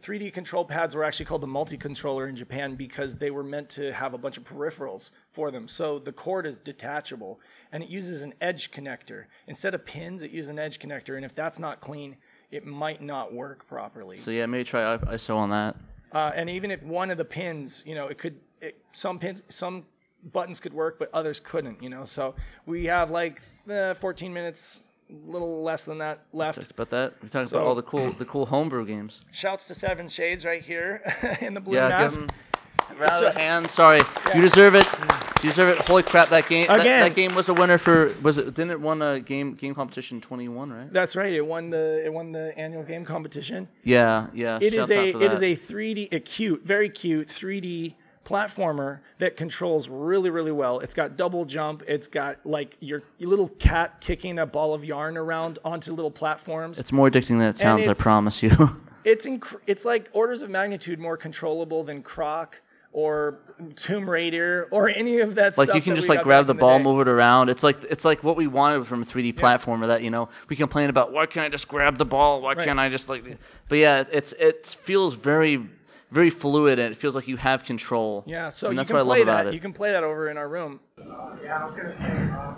Speaker 1: 3D control pads were actually called the multi-controller in Japan because they were meant to have a bunch of peripherals for them. So the cord is detachable and it uses an edge connector. Instead of pins, it uses an edge connector. And if that's not clean, it might not work properly.
Speaker 2: So yeah, maybe try I- ISO on that.
Speaker 1: Uh, and even if one of the pins, you know, it could, it, some pins, some buttons could work, but others couldn't, you know. So we have like uh, 14 minutes, a little less than that left.
Speaker 2: Talked about that. We talked
Speaker 1: So-
Speaker 2: about all the cool the cool homebrew games.
Speaker 1: Shouts to Seven Shades right here in the blue
Speaker 2: Yeah,
Speaker 1: mask.
Speaker 2: give them round
Speaker 1: So-
Speaker 2: of the hand. Sorry, you deserve it. You deserve it. Holy crap! That game. That,
Speaker 1: Again.
Speaker 2: that game was a winner for. Was it? Didn't it won a game game competition 21? Right.
Speaker 1: That's right. It won the it won the annual game competition.
Speaker 2: Yeah. Yeah.
Speaker 1: It is
Speaker 2: shouts out
Speaker 1: a
Speaker 2: for
Speaker 1: it is
Speaker 2: that.
Speaker 1: a 3D a cute, very cute 3D platformer that controls really really well. It's got double jump. It's got like your, little cat kicking a ball of yarn around onto little platforms.
Speaker 2: It's more addicting than it sounds. I promise you.
Speaker 1: it's inc- it's like orders of magnitude more controllable than Croc or Tomb Raider or any of that
Speaker 2: like
Speaker 1: stuff.
Speaker 2: Like you can just like grab the ball,
Speaker 1: day.
Speaker 2: move it around. It's like it's like what we wanted from a 3D platformer. That you know we complain about. Why can't I just grab the ball? Why
Speaker 1: Right.
Speaker 2: can't I just like? But yeah, it's it feels very very fluid and it feels like you have control.
Speaker 1: Yeah, so
Speaker 2: and
Speaker 1: you
Speaker 2: that's
Speaker 1: can
Speaker 2: what I
Speaker 1: play
Speaker 2: love about
Speaker 1: that.
Speaker 2: it.
Speaker 1: You can play that over in our room.
Speaker 7: Yeah, I was gonna say, uh,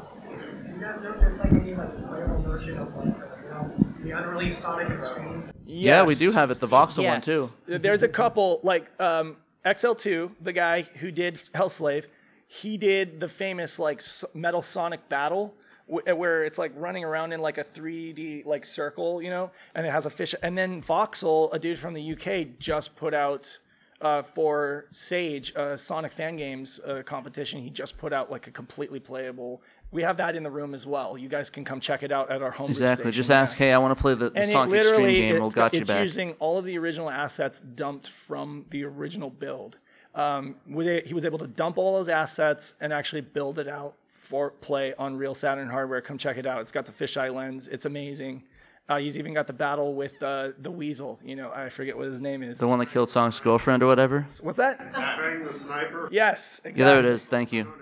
Speaker 7: you guys know if there's like any like playable version of like, uh, you know, the unreleased Sonic X-treme?
Speaker 2: Yeah, we do have it. The voxel
Speaker 3: Yes.
Speaker 2: one too.
Speaker 1: There's a couple like um, XL2, the guy who did Hellslave. He did the famous like Metal Sonic Battle, wh- where it's like running around in like a 3D like circle, you know, and it has a fish. And then Voxel, a dude from the UK, just put out uh, for Sage, uh, Sonic Fan Games uh, competition. He just put out like a completely playable. We have that in the room as well. You guys can come check it out at our home.
Speaker 2: Exactly. Just ask, hey, I want to play the, the
Speaker 1: and
Speaker 2: Sonic
Speaker 1: X-treme
Speaker 2: game. We'll
Speaker 1: it's,
Speaker 2: got you
Speaker 1: it's
Speaker 2: back.
Speaker 1: using all of the original assets dumped from the original build. Um, was a, he was able to dump all those assets and actually build it out for play on real Saturn hardware. Come check it out. It's got the fisheye lens. It's amazing. Uh, he's even got the battle with uh, the weasel. You know, I forget what his name is.
Speaker 2: The one that killed Song's girlfriend or whatever.
Speaker 1: What's that?
Speaker 4: Bang the sniper.
Speaker 1: Yes. Exactly.
Speaker 2: Yeah, there it is. Thank you.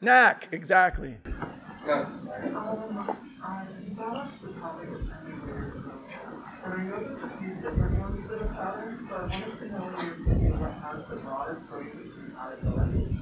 Speaker 1: Nack. Exactly.
Speaker 7: Um, you brought up the topic of emulators, and I noticed a few different ones for the Saturn, so I wanted to know what you're thinking what has the broadest range of compatibility.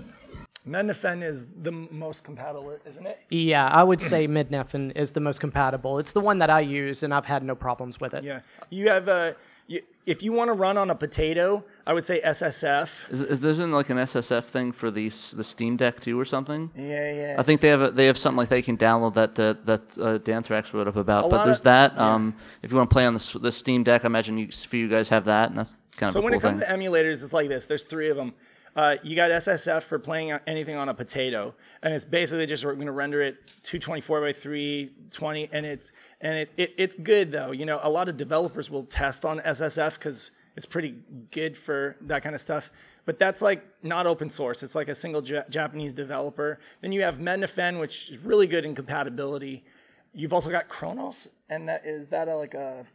Speaker 1: Mednafen is the most compatible, isn't it?
Speaker 3: Yeah, I would say Mednafen is the most compatible. It's the one that I use, and I've had no problems with it.
Speaker 1: Yeah. You have a. You, if you want to run on a potato, I would say SSF.
Speaker 2: Is, is there isn't like an SSF thing for the the Steam Deck too or something?
Speaker 1: Yeah, yeah.
Speaker 2: I think they have a, they have something like they can download that uh, that uh, Danthrax wrote up about.
Speaker 1: A
Speaker 2: but there's
Speaker 1: of-
Speaker 2: that.
Speaker 1: yeah.
Speaker 2: Um, if you want to play on the, the Steam Deck, I imagine you, for you guys have that, and that's kind of
Speaker 1: So when
Speaker 2: cool
Speaker 1: it comes
Speaker 2: thing.
Speaker 1: to emulators, it's like this. There's three of them. Uh, you got SSF for playing anything on a potato, and it's basically just we're going to render it 224 by 320, and it's and it, it it's good though. You know, a lot of developers will test on SSF because it's pretty good for that kind of stuff. But that's like not open source. It's like a single Ja- Japanese developer. Then you have Mednafen, which is really good in compatibility. You've also got Kronos, and that is that a, like a,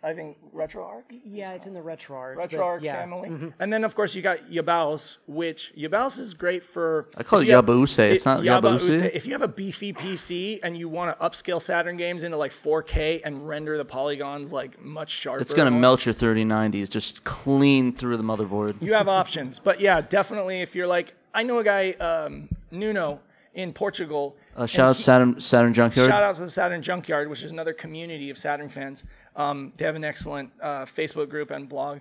Speaker 1: I think RetroArch.
Speaker 3: Yeah, it's in the RetroArch. but
Speaker 1: RetroArch
Speaker 3: yeah.
Speaker 1: family. And then, of course, you got Yabause, which Yabause is great for.
Speaker 2: I call it
Speaker 1: you have-
Speaker 2: It's not
Speaker 1: Yabouse.
Speaker 2: Yabouse.
Speaker 1: If you have a beefy PC and you want to upscale Saturn games into like 4K and render the polygons like much sharper,
Speaker 2: It's gonna
Speaker 1: and
Speaker 2: melt your 3090s just clean through the motherboard.
Speaker 1: You have options, but yeah, definitely. If you're like, I know a guy, um, Nuno in Portugal.
Speaker 2: Uh, shout out
Speaker 1: he-
Speaker 2: Saturn Saturn Junkyard.
Speaker 1: Shout out to the Saturn Junkyard, which is another community of Saturn fans. Um, they have an excellent uh, Facebook group and blog.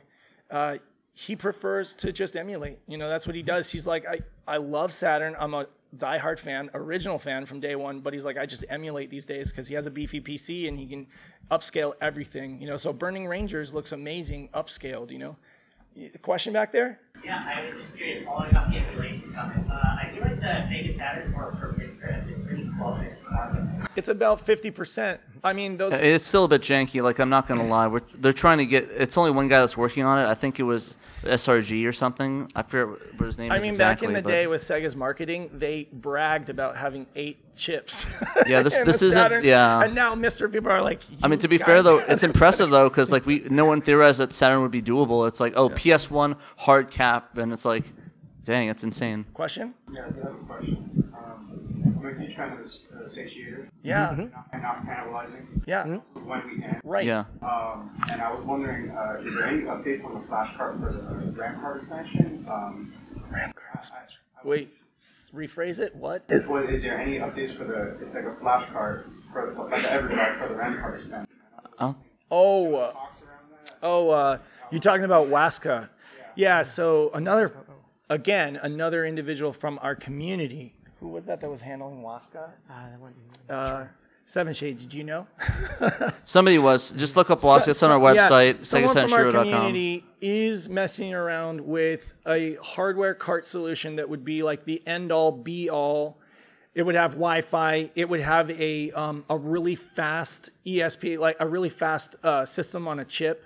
Speaker 1: Uh, he prefers to just emulate. You know, that's what he does. He's like, I, I love Saturn. I'm a diehard fan, original fan from day one. But he's like, I just emulate these days because he has a beefy PC and he can upscale everything. You know, so Burning Rangers looks amazing upscaled. You know, question back there?
Speaker 11: Yeah, I was just curious, following up the emulation comment. Uh, I feel like the Sega Saturn for for Midcrest is pretty in its
Speaker 1: about fifty percent. I mean, those.
Speaker 2: It's still a bit janky. Like I'm not gonna lie, we're, they're trying to get. It's only one guy that's working on it. I think it was SRG or something. I forget what his name
Speaker 1: I
Speaker 2: is
Speaker 1: mean,
Speaker 2: exactly.
Speaker 1: back in the
Speaker 2: but-
Speaker 1: day with Sega's marketing, they bragged about having eight chips.
Speaker 2: Yeah, this- this isn't-
Speaker 1: Saturn,
Speaker 2: yeah.
Speaker 1: And now, Mister, people are like.
Speaker 2: I mean, to be fair though, it's impressive though, because like we, no one theorized that Saturn would be doable. It's like, oh, PS1 hard cap, and it's like, dang, it's insane.
Speaker 1: Question?
Speaker 12: Yeah, I have a question. I'm a huge fan of this uh, satiator.
Speaker 1: Yeah.
Speaker 12: And not, and not cannibalizing.
Speaker 1: Yeah.
Speaker 12: When we can.
Speaker 1: Right.
Speaker 2: Yeah.
Speaker 12: Um, and I was wondering, uh, is there any updates on the flash card for the RAM card expansion? Um, RAM card expansion.
Speaker 1: Wait, s- rephrase it. What?
Speaker 12: Is, what, is there any updates for the? It's like a flash card for the, like the EverDrive for the RAM card expansion.
Speaker 2: Oh.
Speaker 1: Oh. Uh, oh. Uh, you're talking about Wasca. Yeah. So another, again, another individual from our community. Who was that that was handling Wasca?
Speaker 3: Uh, that one-
Speaker 1: Uh, Seven Shades. Did you know?
Speaker 2: Somebody was just look up Wasca. It's on our
Speaker 1: So- yeah,
Speaker 2: website,
Speaker 1: someone from our community is messing around with a hardware cart solution that would be like the end all be all. It would have Wi-Fi. It would have a um, a really fast ESP, like a really fast uh, system on a chip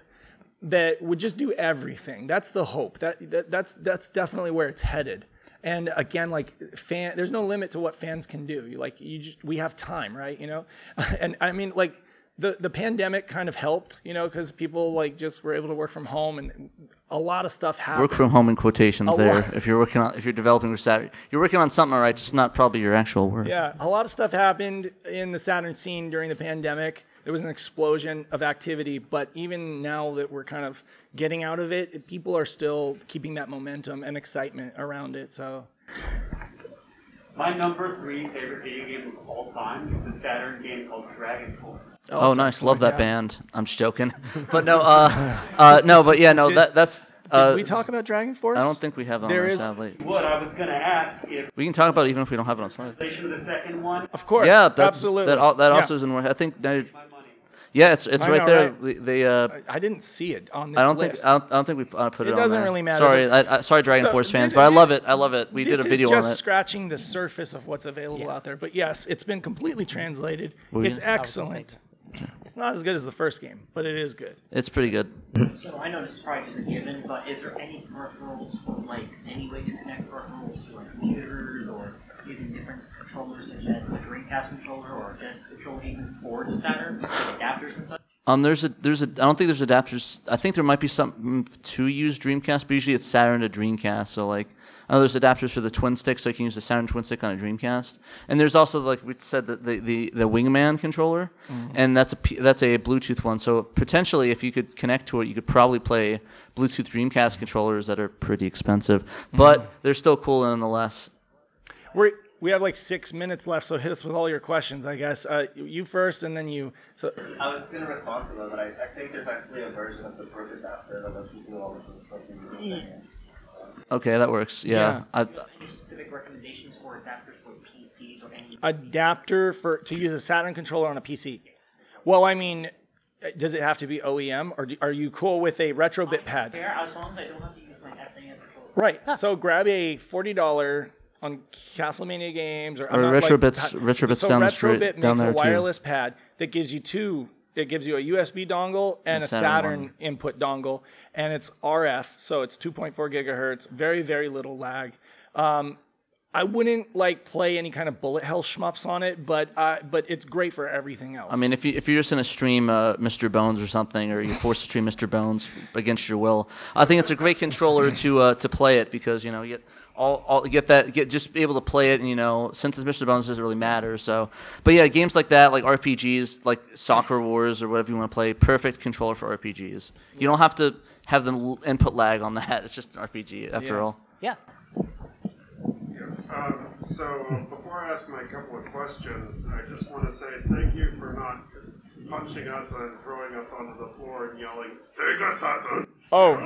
Speaker 1: that would just do everything. That's the hope. That, that that's that's definitely where it's headed. And again, like fan, there's no limit to what fans can do. You like you just we have time, right? You know, and I mean like the the pandemic kind of helped, you know, because people like just were able to work from home and a lot of stuff happened.
Speaker 2: Work from home in quotations
Speaker 1: A
Speaker 2: there.
Speaker 1: lot-
Speaker 2: If you're working on, if you're developing Saturn, you're working on something, all right? Just not probably your actual work.
Speaker 1: Yeah, a lot of stuff happened in the Saturn scene during the pandemic. There was an explosion of activity, but even now that we're kind of getting out of it, people are still keeping that momentum and excitement around it. So,
Speaker 13: My number three favorite video game of all time is a Saturn game called Dragon Force.
Speaker 2: Oh, nice. Love that band. I'm just joking, but no, uh, uh, no, but yeah, no,
Speaker 1: Did-
Speaker 2: that that's.
Speaker 1: did
Speaker 2: Uh,
Speaker 1: we talk about Dragon Force?
Speaker 2: I don't think we have it on
Speaker 1: There
Speaker 2: there,
Speaker 1: is-
Speaker 2: sadly.
Speaker 13: What I was gonna ask if
Speaker 2: We can talk about it even if we don't have it on slide.
Speaker 13: translation of the second one.
Speaker 1: Of course.
Speaker 2: Yeah, that's,
Speaker 1: absolutely.
Speaker 2: That, al- that
Speaker 1: Yeah.
Speaker 2: also is in. I think. That, yeah, it's it's
Speaker 1: I
Speaker 2: right
Speaker 1: know,
Speaker 2: there.
Speaker 1: right?
Speaker 2: They, they uh,
Speaker 1: I didn't see it on this
Speaker 2: I don't
Speaker 1: list.
Speaker 2: think I don't, I don't think we uh, put it.
Speaker 1: It
Speaker 2: on
Speaker 1: doesn't
Speaker 2: there.
Speaker 1: really matter.
Speaker 2: Sorry, I, I, sorry, Dragon
Speaker 1: So,
Speaker 2: Force fans,
Speaker 1: thi-
Speaker 2: but I love it. I love it. We
Speaker 1: this
Speaker 2: did a video This
Speaker 1: is just
Speaker 2: it.
Speaker 1: scratching the surface of what's available out there. But yes, it's been completely translated.
Speaker 2: Were
Speaker 1: It's
Speaker 2: gonna-
Speaker 1: excellent. It's not as good as the first game, but it is good.
Speaker 2: It's pretty good.
Speaker 11: So I know this is probably just a given, but is there any peripherals or like any way to connect peripherals to like computers or using different controllers such as the Dreamcast controller or just controller even for the Saturn, like adapters and such?
Speaker 2: Um, there's a there's a I don't think there's adapters. I think there might be some to use Dreamcast, but usually it's Saturn to Dreamcast. So like, I know there's adapters for the twin stick, so you can use the Saturn twin stick on a Dreamcast. And there's also like we said the the the, the Wingman controller,
Speaker 1: Mhm.
Speaker 2: and that's a P- that's a Bluetooth one. So potentially, if you could connect to it, you could probably play Bluetooth Dreamcast controllers that are pretty expensive, but they're still cool nonetheless.
Speaker 1: We we have like six minutes left, so hit us with all your questions. I guess uh, you first, and then you. So
Speaker 14: I was going to respond to that, but I, I think there's actually a version of the Brook adapter that lets you do all of this stuff in your thing.
Speaker 2: Okay, that works. Yeah, I,
Speaker 11: Any specific recommendations for adapters for PCs or any?
Speaker 1: adapter for to use a Saturn controller on a PC. Well, I mean, does it have to be OEM, or do, are you cool with a retrobit pad?
Speaker 11: Fair, as long as I don't have to use my SAS controller.
Speaker 1: Right. So grab a forty dollar on Castlemania games or,
Speaker 2: Or
Speaker 1: I'm not,
Speaker 2: Retrobit's-
Speaker 1: ha-
Speaker 2: Retrobit's
Speaker 1: so
Speaker 2: down the street-
Speaker 1: Retrobit
Speaker 2: down
Speaker 1: makes
Speaker 2: there,
Speaker 1: a
Speaker 2: too.
Speaker 1: wireless pad that gives you two it gives you a USB dongle and
Speaker 2: A
Speaker 1: a
Speaker 2: Saturn
Speaker 1: Saturn input dongle, and it's RF, so it's 2.4 gigahertz, very very little lag. Um, I wouldn't like play any kind of bullet hell shmups on it, but uh, but it's great for everything else.
Speaker 2: I mean, if you if you're just gonna stream uh, Mr. Bones or something, or you're forced to stream Mr. Bones against your will, I think it's a great controller to uh, to play it because you know you get all, all get that get just be able to play it, and you know since it's Mr. Bones doesn't really matter. So, but yeah, games like that, like RPGs, like Sakura Wars or whatever you want to play, perfect controller for RPGs. You don't have to have the input lag on that. It's just an RPG after
Speaker 1: Yeah.
Speaker 2: all.
Speaker 3: Yeah.
Speaker 4: Yes, um, so before I ask my couple of questions, I just want to say thank you for not punching us and throwing us onto the floor and yelling, Sega Saturn!
Speaker 1: Oh.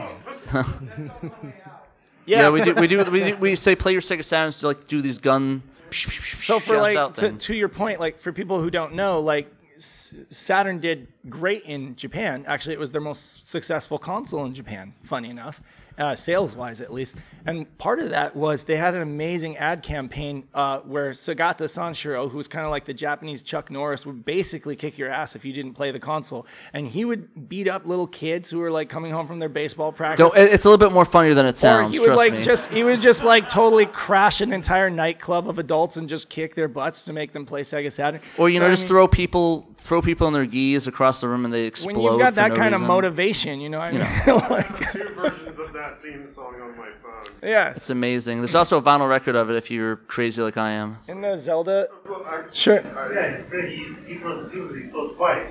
Speaker 2: Yeah, we do. We do. We, do, we say play your Sega Saturns to like do these gun.
Speaker 1: so for like
Speaker 2: out
Speaker 1: to, to your point like for people who don't know like saturn did great in japan actually it was their most successful console in japan funny enough uh, sales wise at least and part of that was they had an amazing ad campaign uh, where Segata Sanshiro who was kind of like the japanese chuck norris would basically kick your ass if you didn't play the console and he would beat up little kids who were like coming home from their baseball practice
Speaker 2: Don't, it's a little bit more funnier than it sounds.
Speaker 1: or
Speaker 2: sounds.
Speaker 1: he would
Speaker 2: trust
Speaker 1: like
Speaker 2: me.
Speaker 1: just he would just like totally crash an entire nightclub of adults and just kick their butts to make them play Sega Saturn.
Speaker 2: Or you
Speaker 1: So,
Speaker 2: know,
Speaker 1: I
Speaker 2: just
Speaker 1: mean,
Speaker 2: throw people, throw people in their geese across the room, and they explode.
Speaker 1: when you've got
Speaker 2: for
Speaker 1: that
Speaker 2: no
Speaker 1: kind of motivation, you know, what I
Speaker 2: You
Speaker 1: mean, like,
Speaker 4: Two versions of that theme song on my phone.
Speaker 1: yes.
Speaker 2: It's amazing. There's also a vinyl record of it if you're crazy like I am.
Speaker 1: In the Zelda,
Speaker 4: Well, I,
Speaker 1: sure,
Speaker 5: Yeah, but he, he closed, he was close twice.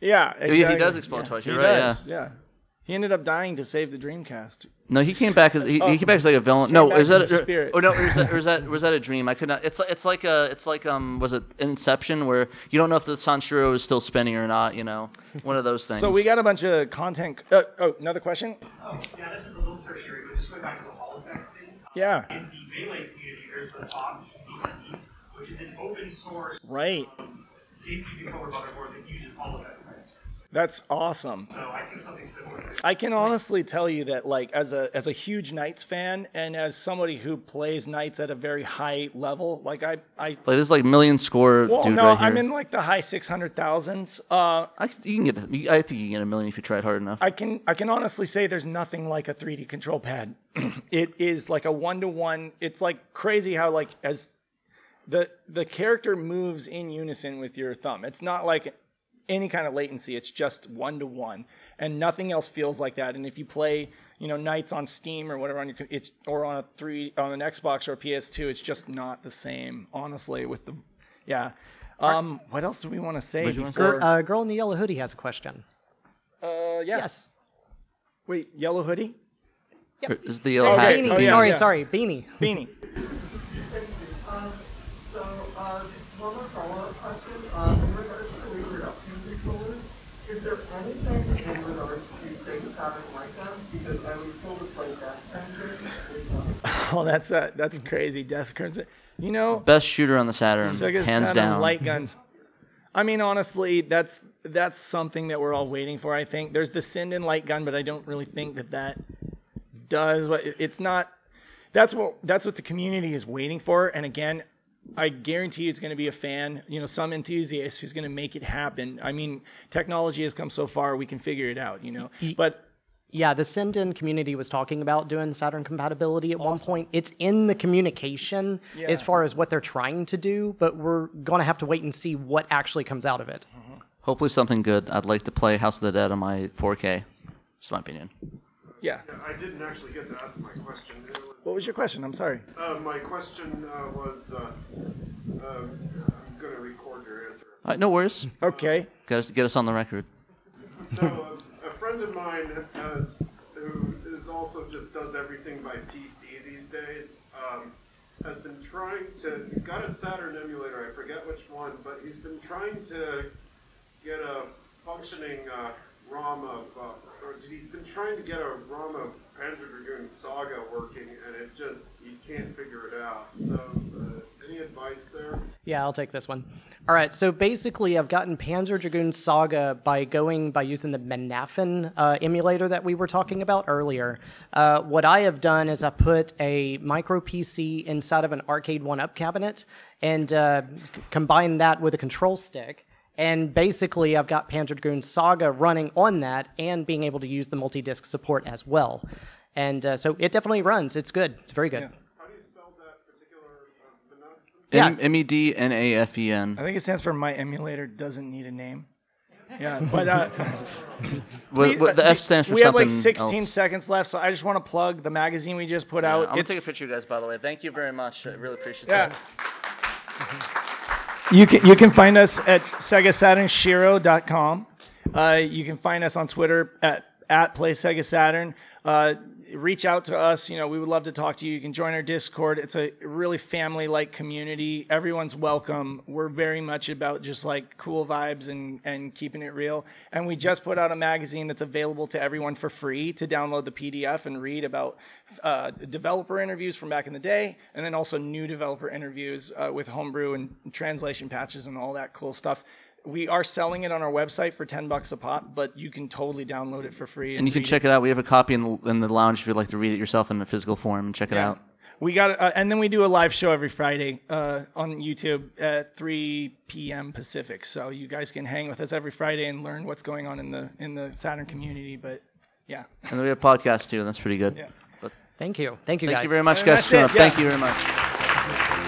Speaker 1: yeah,
Speaker 2: Yeah, he
Speaker 1: exactly.
Speaker 2: does explode
Speaker 1: Yeah,
Speaker 2: twice,
Speaker 1: he
Speaker 2: you're right,
Speaker 1: does, yeah. He ended up dying to save the Dreamcast.
Speaker 2: No, he came back as he,
Speaker 1: Oh.
Speaker 2: he came back as like a villain. No,
Speaker 1: back
Speaker 2: is that
Speaker 1: as a spirit.
Speaker 2: oh no, or is that, or is that was that a dream? I could not. It's like it's like a it's like um was it Inception where you don't know if the Sanshiro is still spinning or not. You know, one of those things.
Speaker 1: So we got a bunch of content. Uh, oh, another question?
Speaker 5: Oh, yeah, this is a little tertiary, but just going back to the Hall effect thing.
Speaker 1: Yeah.
Speaker 5: In the Melee community, there's the Top CCD, which is an open source
Speaker 1: Right.
Speaker 5: GPU controller motherboard that uses Hall effect sensors.
Speaker 1: That's awesome.
Speaker 5: So I think something similar.
Speaker 1: I can honestly tell you that, like, as a as a huge Nights fan and as somebody who plays Nights at a very high level, like I I
Speaker 2: like this is like million score
Speaker 1: well
Speaker 2: dude
Speaker 1: no,
Speaker 2: right.
Speaker 1: I'm in like the high six hundred thousands. Uh,
Speaker 2: I, you can get. I think you can get a million if you tried hard enough.
Speaker 1: I can I can honestly say there's nothing like a 3D control pad. it is like a one to one. It's like crazy how like as the the character moves in unison with your thumb. It's not like any kind of latency. It's just one to one, and nothing else feels like that. And if you play, you know, Nights on Steam or whatever on your, it's or on a three on an Xbox or a PS2, it's just not the same. Honestly, with the, yeah. Um, what else do we want to say?
Speaker 2: What do you wanna
Speaker 1: before-
Speaker 3: Gir- uh, girl in the yellow hoodie has a question.
Speaker 1: Uh, yeah.
Speaker 3: Yes.
Speaker 1: Wait, yellow hoodie?
Speaker 2: Or Is the yellow
Speaker 3: Oh,
Speaker 2: hat?
Speaker 3: beanie.
Speaker 1: Oh, yeah,
Speaker 3: sorry,
Speaker 1: yeah.
Speaker 3: sorry, beanie.
Speaker 1: Beanie.
Speaker 7: Um, so, uh, one more follow-up question, uh, in regards to reproduction controllers, is there anything in regards to Sega Saturn like them? Because I was told it's like Death
Speaker 1: Oh, that's uh, that's crazy. Death Crimson. You know,
Speaker 2: Best shooter on the Saturn,
Speaker 1: Sega
Speaker 2: hands
Speaker 1: Saturn
Speaker 2: down.
Speaker 1: light guns. I mean, honestly, that's that's something that we're all waiting for. I think there's the Sinden light gun, but I don't really think that that does what it's not. That's what that's what the community is waiting for. And again, I guarantee it's going to be a fan, you know, some enthusiast who's going to make it happen. I mean, technology has come so far, we can figure it out, you know. But
Speaker 3: Yeah, the Sinden community was talking about doing Saturn compatibility at one point. It's in the communication as far as what they're trying to do, but we're going to have to wait and see what actually comes out of it. Mm-hmm.
Speaker 2: Hopefully something good. I'd like to play House of the Dead on my 4K. Just my opinion.
Speaker 1: yeah,
Speaker 4: I didn't actually get to ask my question. It was,
Speaker 1: what was your question? I'm sorry.
Speaker 4: uh, my question uh, was, uh, uh, I'm going to record your answer.
Speaker 2: All right, no worries.
Speaker 1: Okay.
Speaker 2: Get us, get us on the record.
Speaker 4: So uh, a friend of mine has, who is also just does everything by PC these days, um, has been trying to. He's got a Saturn emulator. I forget which one, but he's been trying to get a functioning uh, Of. Uh, he's been trying to get a of Panzer Dragoon Saga working, and it just he can't figure it out. So, uh, any advice there?
Speaker 3: Yeah, I'll take this one. All right, so basically, I've gotten Panzer Dragoon Saga by going by using the Mednafen uh, emulator that we were talking about earlier. Uh, what I have done is I put a micro PC inside of an Arcade One Up cabinet and uh, c- combined that with a control stick. And basically, I've got Panzer Dragoon Saga running on that and being able to use the multi disc support as well. And uh, so it definitely runs. It's good. It's very good.
Speaker 1: Yeah. How do you spell that particular um, yeah.
Speaker 2: M E D N A F E N.
Speaker 1: I think it stands for My Emulator Doesn't Need a Name. Yeah, but uh,
Speaker 2: What- what the F stands for
Speaker 1: We have like 16
Speaker 2: else.
Speaker 1: seconds left, so I just want to plug the magazine we just put
Speaker 2: Yeah,
Speaker 1: out.
Speaker 2: I'm gonna
Speaker 1: It's
Speaker 2: take a picture, of you guys. By the way, thank you very much. I really appreciate
Speaker 1: Yeah.
Speaker 2: that.
Speaker 1: You can you can find us at SegaSaturnShiro.com. Uh, you can find us on Twitter at at Play Sega Saturn. Uh, reach out to us. You know, we would love to talk to you. You can join our Discord. It's a really family-like community. Everyone's welcome. We're very much about just like cool vibes and and keeping it real. And we just put out a magazine that's available to everyone for free to download the PDF and read about uh, developer interviews from back in the day, and then also new developer interviews uh, with homebrew and translation patches and all that cool stuff. We are selling it on our website for ten bucks a pop, but you can totally download it for free.
Speaker 2: And you can check it out. We have a copy in the, in the lounge if you'd like to read it yourself in a physical form and check it out.
Speaker 1: We got, uh, and then we do a live show every Friday uh, on YouTube at 3 p.m. Pacific. So you guys can hang with us every Friday and learn what's going on in the in the Saturn community. But yeah,
Speaker 2: And then we have podcasts too, and that's pretty good.
Speaker 1: Yeah.
Speaker 2: But
Speaker 3: Thank you. Thank you,
Speaker 2: thank
Speaker 3: guys.
Speaker 2: you very much,
Speaker 1: And
Speaker 2: guys.
Speaker 1: that's
Speaker 2: for showing
Speaker 1: it,
Speaker 2: up.
Speaker 1: yeah.
Speaker 2: Thank you very much.